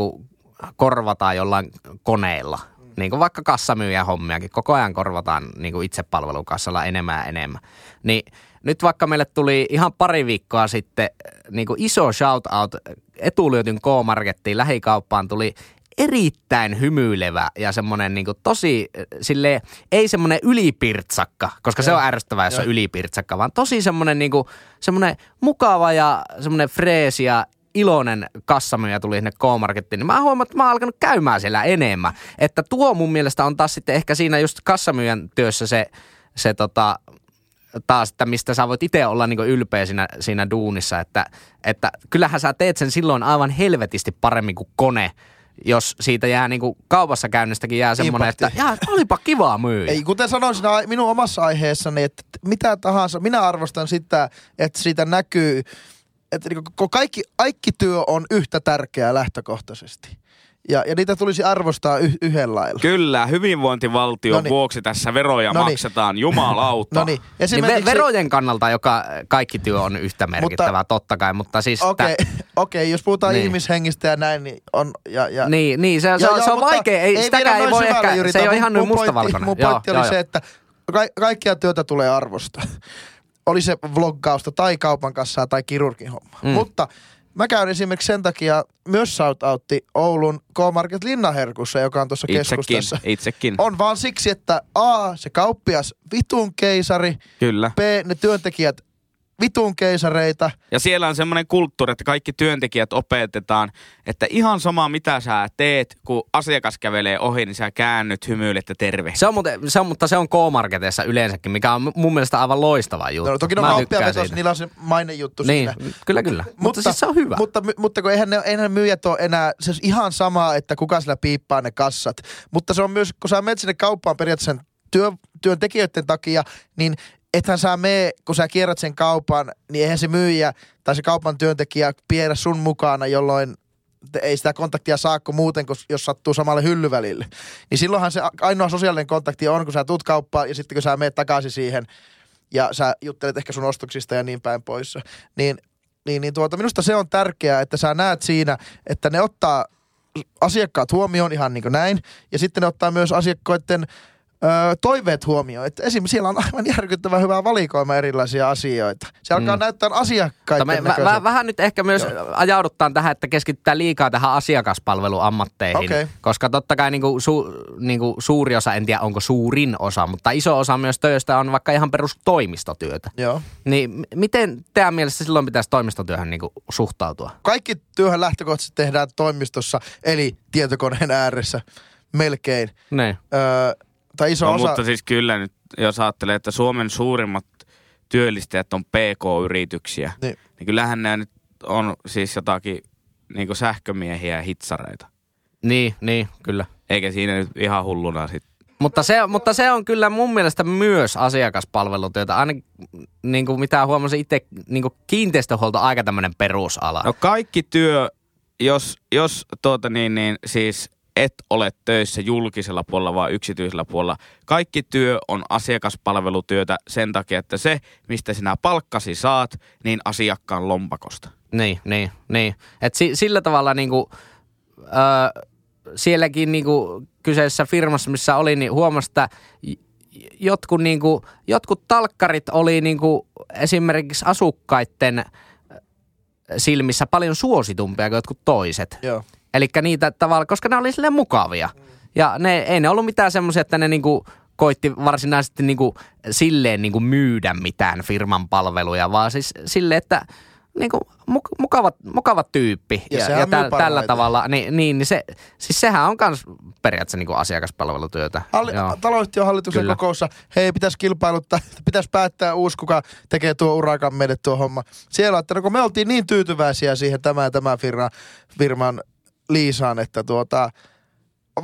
korvataan jollain koneilla, niin kuin vaikka kassamyyjän hommiakin, koko ajan korvataan niin kuin itsepalvelukassalla enemmän ja enemmän. Niin nyt vaikka meille tuli ihan pari viikkoa sitten niin kuin iso shout-out etulyötyn K-Markettiin lähikauppaan tuli erittäin hymyilevä ja semmoinen niin tosi, äh, sille ei semmoinen ylipirtsakka, koska se on ärsyttävää, jos on ylipirtsakka, vaan tosi semmoinen, niin kuin, semmoinen mukava ja semmoinen freesi ja iloinen kassamyyjä tuli sinne K-Markettiin, niin mä huomaan, että mä oon alkanut käymään siellä enemmän. Että tuo mun mielestä on taas sitten ehkä siinä just kassamyyjän työssä se, se tota, taas, että mistä sä voit itse olla niin ylpeä siinä, siinä duunissa, että, että kyllähän sä teet sen silloin aivan helvetisti paremmin kuin kone, jos siitä jää niin kuin kaupassa käynnistäkin jää semmoinen, että jaa, olipa kivaa myyjä. Ei, kuten sanoin siinä minun omassa aiheessani, että mitä tahansa, minä arvostan sitä, että siitä näkyy, että niinku koko kaikki, kaikki työ on yhtä tärkeää lähtökohtaisesti. Ja, ja niitä tulisi arvostaa y- yhdellä lailla. Kyllä, hyvinvointivaltion Noniin. vuoksi tässä veroja Noniin. maksetaan, jumalauta. Niin, Niin esimerkiksi... ve- verojen kannalta joka kaikki työ on yhtä merkittävää, mutta, totta kai, mutta siis... Okei, tä- okay, jos puhutaan Niin. niin. ihmishengistä ja näin, niin on... Ja, ja, niin, niin, se, se, Ja- on, ja, se on vaikea, ei, sitäkään viedä ei voi ehkä, se ei ole Mun- ihan nyt mun pointti- mustavalkoinen. Mun Joo, pointti joo, oli se, joo. että ka- kaikkia työtä tulee arvostaa. Oli se vloggausta tai kaupan kassaa tai kirurgin homma. Mm. Mutta mä käyn esimerkiksi sen takia myös shoutoutti Oulun K-Market Linnaherkussa, joka on tuossa Itsekin, keskustassa. itsekin. On vaan siksi, että A, se kauppias vitun keisari, Kyllä. B, ne työntekijät vitun keisareita. Ja siellä on semmoinen kulttuuri, että kaikki työntekijät opetetaan, että ihan sama mitä sä teet, kun asiakas kävelee ohi, niin sä käännyt, hymyilet ja terve. Se on, muuten, se on, mutta se on K-Marketeissa yleensäkin, mikä on mun mielestä aivan loistava juttu. No, toki ne on kauppiavetos, niillä on se maine juttu Niin, siinä. kyllä kyllä. Mutta, mutta siis se on hyvä. Mutta, mutta kun eihän, ne, eihän myyjät ole enää, se on ihan sama, että kuka sillä piippaa ne kassat. Mutta se on myös, kun sä menet sinne kauppaan periaatteessa työ, työntekijöiden takia, niin ethän sä mene, kun sä kierrät sen kaupan, niin eihän se myyjä tai se kaupan työntekijä piedä sun mukana, jolloin ei sitä kontaktia saa kuin muuten, kun jos sattuu samalle hyllyvälille. Niin silloinhan se ainoa sosiaalinen kontakti on, kun sä tuut kauppaan ja sitten kun sä menet takaisin siihen ja sä juttelet ehkä sun ostoksista ja niin päin pois. Niin, niin, niin tuota, minusta se on tärkeää, että sä näet siinä, että ne ottaa asiakkaat huomioon ihan niin kuin näin. Ja sitten ne ottaa myös asiakkaiden ö, toiveet huomioon. Että esimerkiksi siellä on aivan järkyttävän hyvä valikoima erilaisia asioita. Se alkaa Mm. näyttää asiakkaiden Mutta me, näköiseltä. mä, vähän nyt ehkä myös ajauduttaan tähän, että keskitytään liikaa tähän asiakaspalveluammatteihin. Okei. Koska totta kai niinku, su, niinku suuri osa, en tiedä onko suurin osa, mutta iso osa myös töistä on vaikka ihan perustoimistotyötä. Joo. Niin miten teidän mielestä silloin pitäisi toimistotyöhön niinku suhtautua? Kaikki työhön lähtökohtaisesti tehdään toimistossa, eli tietokoneen ääressä melkein. Niin. Öö, tai iso No, osa... mutta siis kyllä nyt, jos ajattelee, että Suomen suurimmat työllistäjät on PK-yrityksiä, Niin. niin kyllähän nämä nyt on siis jotakin niin sähkömiehiä ja hitsareita. Niin, niin, kyllä. Eikä siinä nyt ihan hulluna sit. Mutta se, mutta se on kyllä mun mielestä myös asiakaspalvelutyötä. Aina niin kuin mitä huomasin itse, niin kuin kiinteistöhuolto on aika tämmöinen perusala. No kaikki työ, jos, jos tuota niin, niin siis et ole töissä julkisella puolella vaan yksityisellä puolella. Kaikki työ on asiakaspalvelutyötä sen takia, että se, mistä sinä palkkasi saat, niin asiakkaan lompakosta. Niin, niin, niin. Et si, sillä tavalla niinku, ö, sielläkin niinku kyseisessä firmassa, missä oli, niin huomasi, että jotkut, niinku, jotkut talkkarit oli niinku esimerkiksi asukkaiden silmissä paljon suositumpia kuin jotkut toiset. Joo. Eli niitä tavalla, koska ne oli silleen mukavia. Ja ne, ei ne ollut mitään semmoisia, että ne niinku koitti varsinaisesti niinku silleen niinku myydä mitään firman palveluja, vaan siis silleen, että niinku muk- mukavat, mukavat tyyppi. Ja ja, ja täl, tällä tavalla, niin, niin, niin se, siis sehän on myös periaatteessa niinku asiakaspalvelutyötä. Halli- taloyhtiön hallituksen Kyllä. kokoussa, hei, pitäisi kilpailuttaa, pitäisi päättää uusi, kuka tekee tuo urakan meille tuo homma. Siellä, että no kun me oltiin niin tyytyväisiä siihen tämä ja tämä firma, firman Liisaan, että tuota,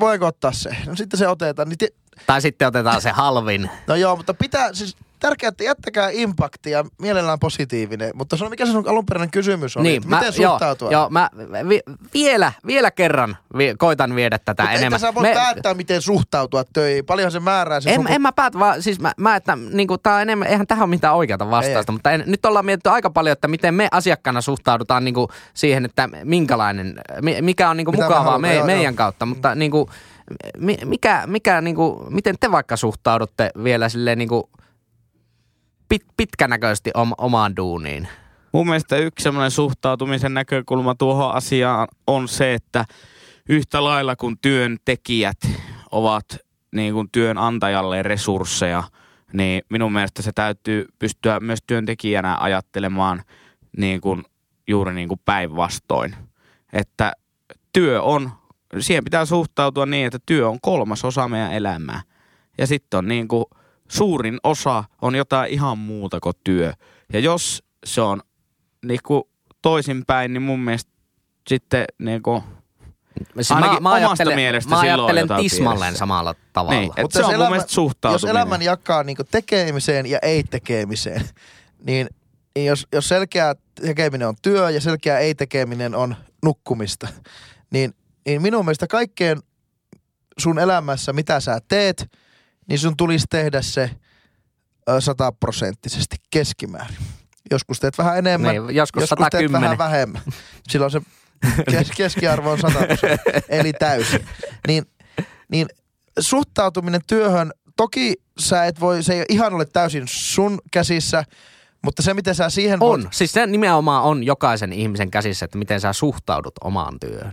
voiko ottaa se? No sitten se otetaan. Niin ti- Tai sitten otetaan se halvin. no joo, mutta pitää, siis tärkeää, että jättäkää impakti ja mielellään positiivinen. Mutta se on mikä se sun alunperäinen kysymys on, että miten suhtautua? Niin, Joo, joo mä vi, vielä, vielä kerran vi, koitan viedä tätä Mutta enemmän. Etkä sä voi päättää, miten suhtautua töihin. Paljonhan se määrää se En, suku- en mä päätä, vaan siis mä, mä että niinku, tää on enemmän, eihän tähän ole mitään oikeata vastausta, Ei. mutta en, nyt ollaan mietitty aika paljon, että miten me asiakkaana suhtaudutaan niinku siihen, että minkälainen, mi- mikä on Mitä me mukavaa halutaan, me, joo, meidän joo. kautta, mutta niinku, mi, mikä, mikä niinku, miten te vaikka suhtaudutte vielä silleen niinku pit, pitkänäköisesti om, omaan duuniin? Mun mielestä yksi semmoinen suhtautumisen näkökulma tuohon asiaan on se, että yhtä lailla kun työntekijät ovat niin kuin työnantajalle resursseja, niin minun mielestä se täytyy pystyä myös työntekijänä ajattelemaan niin kuin, juuri niin kuin päinvastoin. Että työ on, siihen pitää suhtautua niin, että työ on kolmas osa meidän elämää. Ja sitten on niin kuin, suurin osa on jotain ihan muuta kuin työ. Ja jos se on niin kuin toisinpäin, niin mun mielestä sitten niin kuin, Siis Ainakin omasta ajattelen- mielestä mä ajattelen tismalleen pielessä. samalla tavalla. Niin, Mutta se jos on mun mielestä Jos elämän jakaa niin tekemiseen ja ei-tekemiseen, niin, niin jos, jos selkeä tekeminen on työ ja selkeä ei-tekeminen on nukkumista, niin, niin minun mielestä kaikkeen sun elämässä, mitä sä teet, niin sun tulisi tehdä se sataprosenttisesti keskimäärin. Joskus teet vähän enemmän, Niin, joskus joskus teet 110. vähän vähemmän. Silloin se kes- keskiarvo on 100 eli täysin. Niin, niin suhtautuminen työhön, toki sä et voi, se ei ihan ole täysin sun käsissä, Mutta se, miten sä siihen On. voit... Siis se nimenomaan on jokaisen ihmisen käsissä, että miten sä suhtaudut omaan työhön.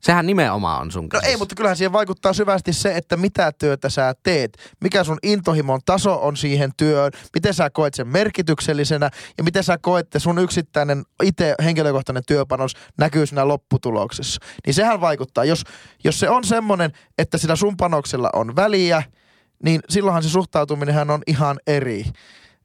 Sehän nimenomaan on sun No käsissä. ei, mutta kyllähän siihen vaikuttaa syvästi se, että mitä työtä sä teet, mikä sun intohimon taso on siihen työhön, miten sä koet sen merkityksellisenä ja miten sä koet, että sun yksittäinen itse henkilökohtainen työpanos näkyy siinä lopputuloksessa. Niin sehän vaikuttaa. Jos, jos se on semmoinen, että sillä sun panoksella on väliä, niin silloinhan se suhtautuminenhan on ihan eri.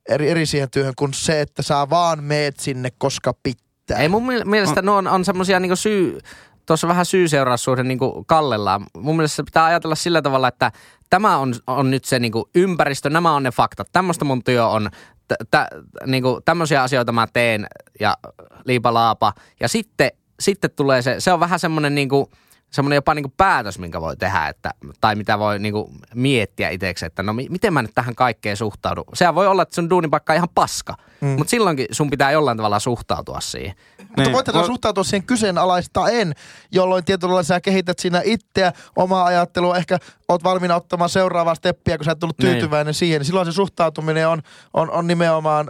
Eri, eri siihen työhön kuin se, että sä vaan meet sinne, koska pitää. Ei mun miel- mielestä no. on, on semmosia niinku syy, tuossa vähän syy-seuraussuhde niinku kallellaan. Mun mielestä se pitää ajatella sillä tavalla, että tämä on, on nyt se niinku ympäristö, nämä on ne faktat. Tämmöistä mun työ on, t- t- niinku, tämmöisiä asioita mä teen ja liipalaapa. Ja sitten, sitten tulee se, se on vähän semmoinen niinku, semmoinen jopa niinku päätös, minkä voi tehdä, että, tai mitä voi niinku miettiä itseksi, että no mi- miten mä nyt tähän kaikkeen suhtaudun. Sehän voi olla, että sun duunipaikka on ihan paska, mm. mutta silloinkin sun pitää jollain tavalla suhtautua siihen. Mutta Niin. voit Voi- suhtautua siihen kyseenalaistaen, jolloin tietyllä sä kehität siinä itseä, omaa ajattelua, ehkä oot valmiina ottamaan seuraavaa steppiä, kun sä et tullut Niin. tyytyväinen siihen, niin silloin se suhtautuminen on, on, on nimenomaan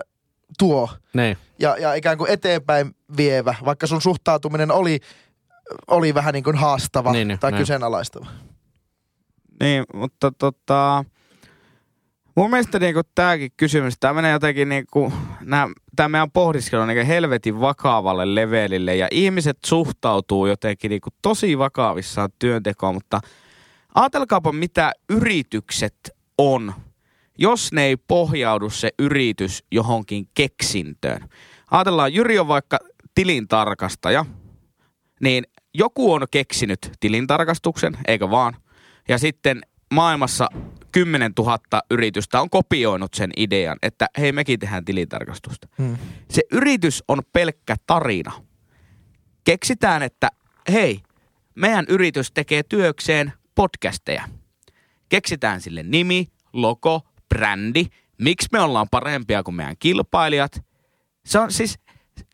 tuo Niin. ja, ja ikään kuin eteenpäin vievä, vaikka sun suhtautuminen oli, oli vähän niin kuin haastava Niin, niin, tai niin. kyseenalaistava. Niin, mutta tota... Mun mielestä niinku tääkin kysymys, tää menee jotenkin niinku, nää, tää meidän pohdiskelu on niinku helvetin vakavalle levelille ja ihmiset suhtautuu jotenkin niinku tosi vakavissaan työntekoon, mutta ajatelkaapa mitä yritykset on, jos ne ei pohjaudu se yritys johonkin keksintöön. Ajatellaan, Jyri on vaikka tilintarkastaja, niin joku on keksinyt tilintarkastuksen, eikö vaan? Ja sitten maailmassa 10 000 yritystä on kopioinut sen idean, että hei mekin tehdään tilintarkastusta. Hmm. Se yritys on pelkkä tarina. Keksitään, että hei, meidän yritys tekee työkseen podcasteja. Keksitään sille nimi, logo, brändi, miksi me ollaan parempia kuin meidän kilpailijat. Se on siis,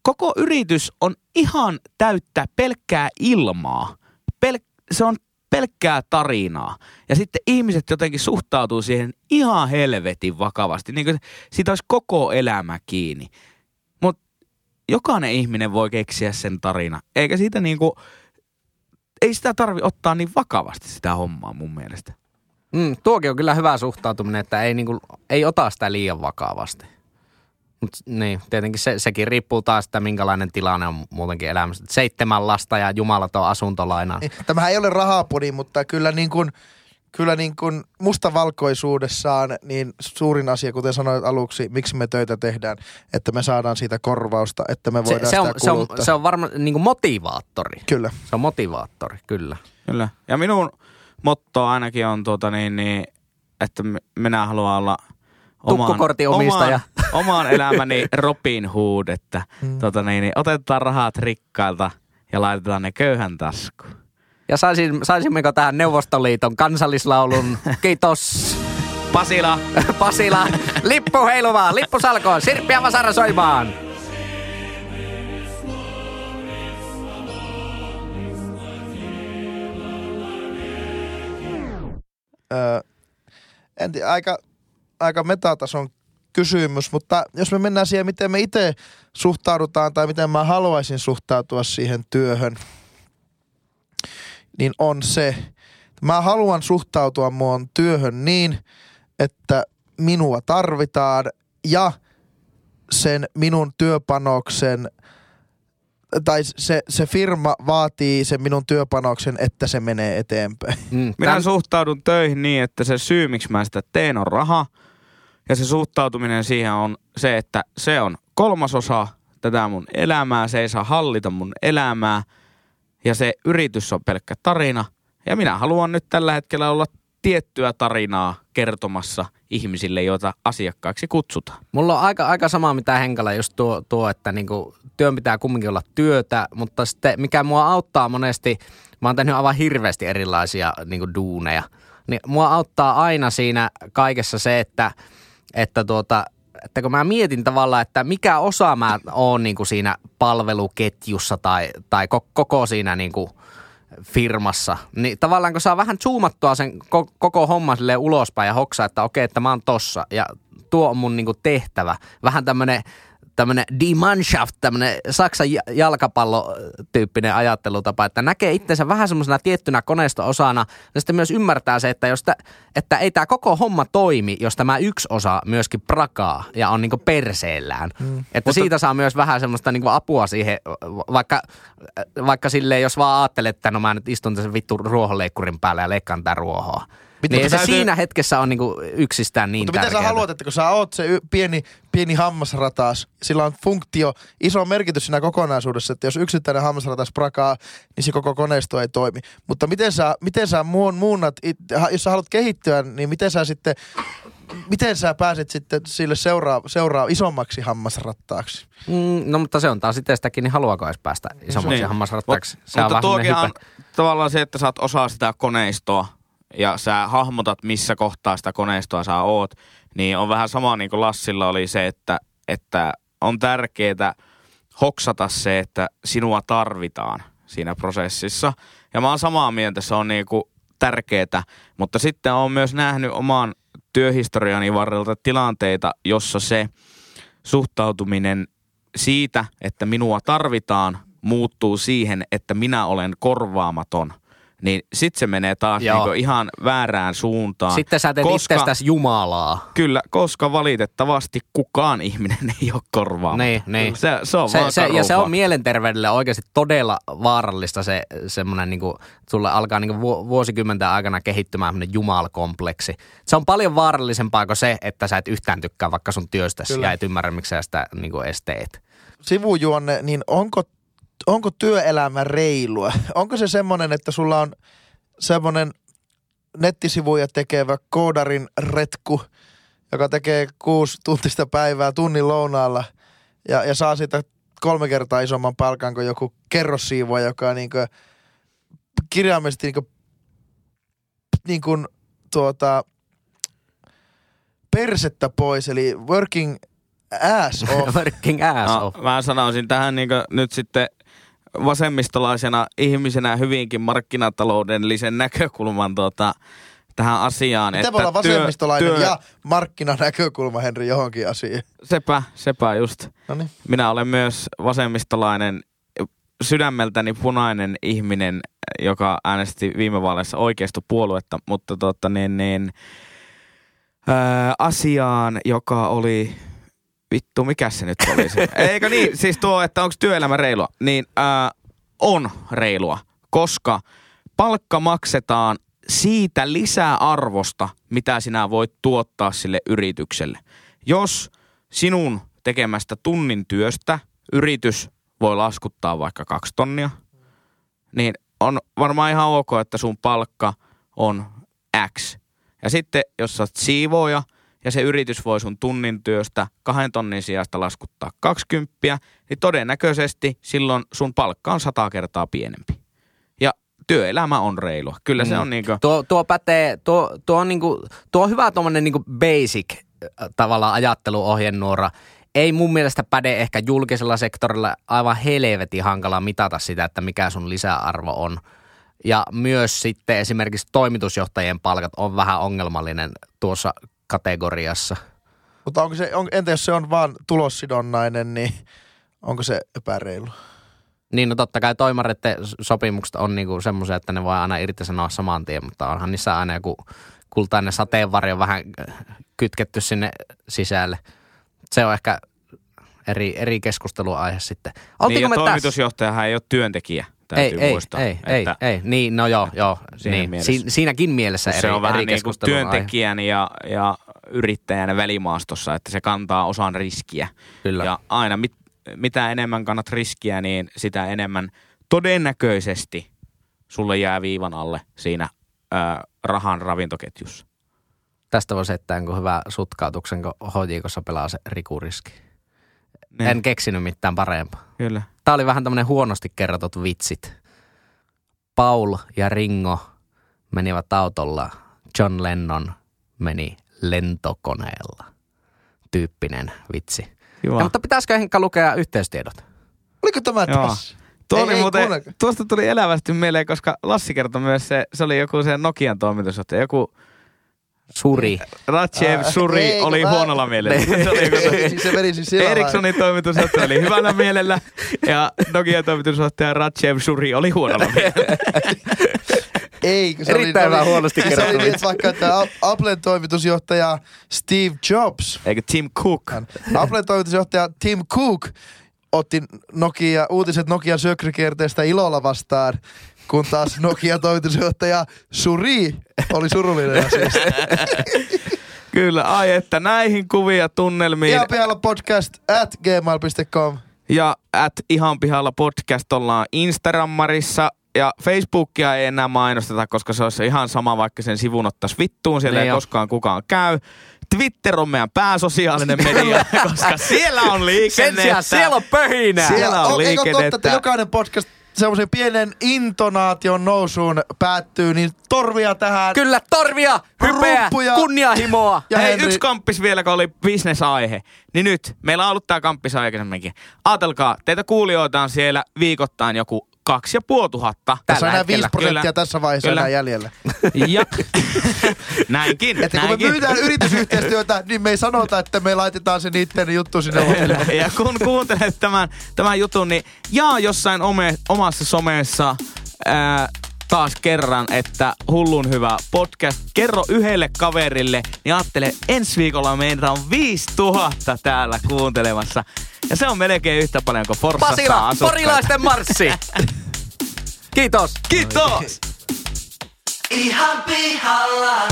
koko yritys on ihan täyttä pelkkää ilmaa. Pel- se on pelkkää tarinaa. Ja sitten ihmiset jotenkin suhtautuu siihen ihan helvetin vakavasti. Niin kuin siitä olisi koko elämä kiinni. Mutta jokainen ihminen voi keksiä sen tarina. Eikä siitä niinku, ei sitä tarvi ottaa niin vakavasti sitä hommaa mun mielestä. Mm, tuokin on kyllä hyvä suhtautuminen, että ei, niinku, ei ota sitä liian vakavasti. Mut, niin, tietenkin se, sekin riippuu taas, että minkälainen tilanne on muutenkin elämässä. Seitsemän lasta ja jumalaton asuntolaina. Niin, Tämähän ei ole rahapodi, mutta kyllä niin kuin, kyllä niin kuin mustavalkoisuudessaan niin suurin asia, kuten sanoit aluksi, miksi me töitä tehdään, että me saadaan siitä korvausta, että me Se, voidaan se, on, sitä se, on, kuluttaa. se on varmaan niinku motivaattori. Kyllä. Se on motivaattori, kyllä. Kyllä. Ja minun motto ainakin on tuota niin, niin että minä haluan olla Tukkukortin omistaja. Oman, oman elämäni Robin Hood, että Mm. tuota niin, niin, otetaan rahat rikkailta ja laitetaan ne köyhän taskuun. Ja saisin, saisimmeko tähän Neuvostoliiton kansallislaulun? Kiitos. Pasila! Pasila, lippu heilumaan, lippu salkoon, sirppi ja vasara soimaan. Öö, en tiedä, aika, aika metatason kysymys, mutta jos me mennään siihen, miten me itse suhtaudutaan tai miten mä haluaisin suhtautua siihen työhön, niin on se, että mä haluan suhtautua mun työhön niin, että minua tarvitaan ja sen minun työpanoksen tai se, se firma vaatii sen minun työpanoksen, että se menee eteenpäin. Mm, Minä tän- suhtaudun töihin niin, että se syy, miksi mä sitä teen, on raha. Ja se suhtautuminen siihen on se, että se on kolmasosa tätä mun elämää. Se ei saa hallita mun elämää. Ja se yritys on pelkkä tarina. Ja minä haluan nyt tällä hetkellä olla tiettyä tarinaa kertomassa ihmisille, joita asiakkaaksi kutsutaan. Mulla on aika, aika sama mitä Henkala just tuo, tuo että niinku, työn pitää kumminkin olla työtä, mutta sitten mikä mua auttaa monesti, mä oon tehnyt aivan hirveästi erilaisia niinku, duuneja, niin mua auttaa aina siinä kaikessa se, että, että, tuota, että kun mä mietin tavallaan, että mikä osa mä oon niinku, siinä palveluketjussa tai, tai ko- koko siinä niinku, firmassa, niin tavallaan kun saa vähän zoomattua sen ko- koko homman silleen ulospäin ja hoksaa, että okei, että mä oon tossa ja tuo on mun niinku tehtävä. Vähän tämmönen tämmöinen Die Mannschaft, tämmöinen Saksan ja- jalkapallotyyppinen ajattelutapa, että näkee itsensä vähän semmoisena tiettynä koneisto-osana ja sitten myös ymmärtää se, että, jos tä, että ei tämä koko homma toimi, jos tämä yksi osa myöskin prakaa ja on niinku perseellään. Mm. Että siitä saa myös vähän semmoista niinku apua siihen, vaikka, vaikka silleen, jos vaan ajattelet, että no mä nyt istun tässä vittu ruohonleikkurin päällä ja leikkaan tätä ruohoa. Mitä Niin se täytyy- siinä hetkessä on niinku yksistään niin Mutta miten sä tärkeää. haluat, että kun sä oot se y- pieni, pieni hammasratas, sillä on funktio, iso merkitys siinä kokonaisuudessa, että jos yksittäinen hammasratas prakaa, niin se koko koneisto ei toimi. Mutta miten sä, miten sä muun, muunnat, jos sä haluat kehittyä, niin miten sä sitten, miten sä pääset sitten sille seuraa, seuraa isommaksi hammasrattaaksi? Mm, no mutta se on taas sitten sitäkin, niin haluaako edes päästä isommaksi niin. hammasrattaaksi? Mut, Se on mutta tuokin on tavallaan se, että sä oot osa sitä koneistoa ja sä hahmotat, missä kohtaa sitä koneistoa sä oot, niin on vähän sama niin kuin Lassilla oli se, että, että on tärkeää hoksata se, että sinua tarvitaan siinä prosessissa. Ja mä oon samaa mieltä, se on niin kuin tärkeää, mutta sitten on myös nähnyt oman työhistoriani varrelta tilanteita, jossa se suhtautuminen siitä, että minua tarvitaan, muuttuu siihen, että minä olen korvaamaton. Niin sit se menee taas Joo. niinku ihan väärään suuntaan. Sitten sä teet koska, itsestäsi jumalaa. Kyllä, koska valitettavasti kukaan ihminen ei ole korvaamaton. Niin, niin. Se, se on Se, vaan se, ja se on mielenterveydelle oikeasti todella vaarallista se semmoinen, niin kuin, sulle alkaa niin kuin vuosikymmenten aikana kehittymään semmoinen jumalkompleksi. Se on paljon vaarallisempaa kuin se, että sä et yhtään tykkää vaikka sun työstäsi Kyllä. ja et ymmärrä, miksi sä sitä niin kuin esteet. sivujuonne, niin onko, onko työelämä reilua? Onko se semmoinen, että sulla on semmoinen nettisivuja tekevä koodarin retku, joka tekee kuusi tuntista päivää tunnin lounaalla ja, ja saa siitä kolme kertaa isomman palkan kuin joku kerrossiivoa, joka niin kuin, kirjaimellisesti niin kuin, niin kuin, tuota, persettä pois, eli working ass off. Working ass No, off. mä sanoisin tähän niin nyt sitten vasemmistolaisena ihmisenä hyvinkin markkinataloudellisen näkökulman tuota, tähän asiaan. Miten voi olla työ- vasemmistolainen työ- ja markkinanäkökulma, Henri, johonkin asiaan? Sepä, sepä just. No niin. Minä olen myös vasemmistolainen, sydämeltäni punainen ihminen, joka äänesti viime vaaleissa oikeistopuoluetta, mutta tota, niin, niin, ää, asiaan, joka oli... Vittu, mikä se nyt oli se? Eikö niin? Siis tuo, että onko työelämä reilua? Niin ää, on reilua, koska palkka maksetaan siitä lisäarvosta, mitä sinä voit tuottaa sille yritykselle. Jos sinun tekemästä tunnin työstä yritys voi laskuttaa vaikka kaksi tonnia, niin on varmaan ihan ok, että sun palkka on X. Ja sitten, jos sä oot siivooja ja se yritys voi sun tunnin työstä kahden tonnin sijasta laskuttaa 20, niin todennäköisesti silloin sun palkka on sata kertaa pienempi. Ja työelämä on reilua. Kyllä se Mm. on niinku... Tuo, tuo pätee, tuo, tuo, on niinku, tuo on hyvä tuommoinen niinku basic äh, tavallaan ajatteluohjenuora. Ei mun mielestä päde ehkä julkisella sektorilla aivan helvetin hankala mitata sitä, että mikä sun lisäarvo on. Ja myös sitten esimerkiksi toimitusjohtajien palkat on vähän ongelmallinen tuossa kategoriassa. Mutta onko se, on, entä jos se on vaan tulossidonnainen, niin onko se epäreilu? Niin no totta kai toimareiden sopimukset on niinku semmoisia, että ne voi aina irtisanoa saman tien, mutta onhan niissä aina joku kultainen sateenvarjo vähän äh, kytketty sinne sisälle. Se on ehkä eri, eri keskusteluaihe sitten. Niin, Oltiinko ja me tässä? toimitusjohtajahan ei ole työntekijä, täytyy Ei, ei, muistaa. ei, ei, että ei, niin, no joo, joo, Siinä niin. mielessä. Si- siinäkin mielessä eri, se on vähän eri niin kuin työntekijän ja, ja yrittäjän välimaastossa, että se kantaa osan riskiä. Kyllä. Ja aina mit, mitä enemmän kannat riskiä, niin sitä enemmän todennäköisesti sulle jää viivan alle siinä ää, rahan ravintoketjussa. Tästä voisi heittää jonkun hyvä sutkautuksen, kun HJKssa pelaa se rikuriski. Niin, En keksinyt mitään parempaa. Kyllä. Tämä oli vähän tämmöinen huonosti kerrotut vitsit. Paul ja Ringo menivät autolla. John Lennon meni lentokoneella. Tyyppinen vitsi. Ja, mutta pitäisikö Henkka lukea yhteystiedot? Oliko tämä Joo. tässä? Tuo Ei- oli ei muuten, tuosta tuli elävästi mieleen, koska Lassi kertoi myös se, se oli joku se Nokian toimitusjohtaja, joku Suri. Ratchev Suri ei, kun oli mä- huonolla mielellä. Se oli siis se meni siis. Ericssonin toimitusjohtaja oli hyvällä mielellä ja Nokia toimitusjohtaja Ratchev Suri oli huonolla mielellä. Ei, se Erittäin oli, vähän huonosti se oli kerrottu niin, vaikka että Applen toimitusjohtaja Steve Jobs, Eikö Tim Cook? Applen toimitusjohtaja Tim Cook otti Nokia, uutiset Nokian syökrykierteestä ilolla vastaan, kun taas Nokia toimitusjohtaja Suri oli surullinen asiasta. Kyllä, ai että näihin kuvia tunnelmiin. Ihan pihalla podcast at gmail.com. Ja at ihan pihalla podcast ollaan Instagrammarissa. Ja Facebookia ei enää mainosteta, koska se olisi ihan sama, vaikka sen sivun ottaisi vittuun. Siellä Niin ei jo. koskaan kukaan käy. Twitter on meidän pääsosiaalinen media, koska siellä on Sen liikennettä. sijaan siellä on pöhinää. Siellä on eikö totta, liikennettä. että jokainen podcast semmoisen pienen intonaation nousuun päättyy, niin torvia tähän. Kyllä, torvia, hypeä, Ruppuja. kunnianhimoa. Ja Hei, Henri- yksi kamppis vielä, kun oli bisnesaihe. Niin nyt, meillä on ollut tää kamppis aikaisemminkin. Aatelkaa, teitä kuulijoita on siellä viikoittain joku kaksi ja puoli tuhatta. Tässä on enää. 5 prosenttia Kyllä. tässä vaiheessa Kyllä. enää jäljellä. Ja näinkin, Että kun me näinkin. myydään yritysyhteistyötä, niin me ei sanota, että me laitetaan se niitten juttu sinne loppuun. Ja kun kuuntelet tämän, tämän jutun, niin jaa jossain ome, omassa somessa ää, taas kerran, että hullun hyvä podcast. Kerro yhdelle kaverille, niin ajattele, ensi viikolla meitä on 5000 täällä kuuntelemassa. Ja se on melkein yhtä paljon kuin Forssassa Pasila, asukkaita. porilaisten marssi. Kiitos. Kiitos! ihan pihalla.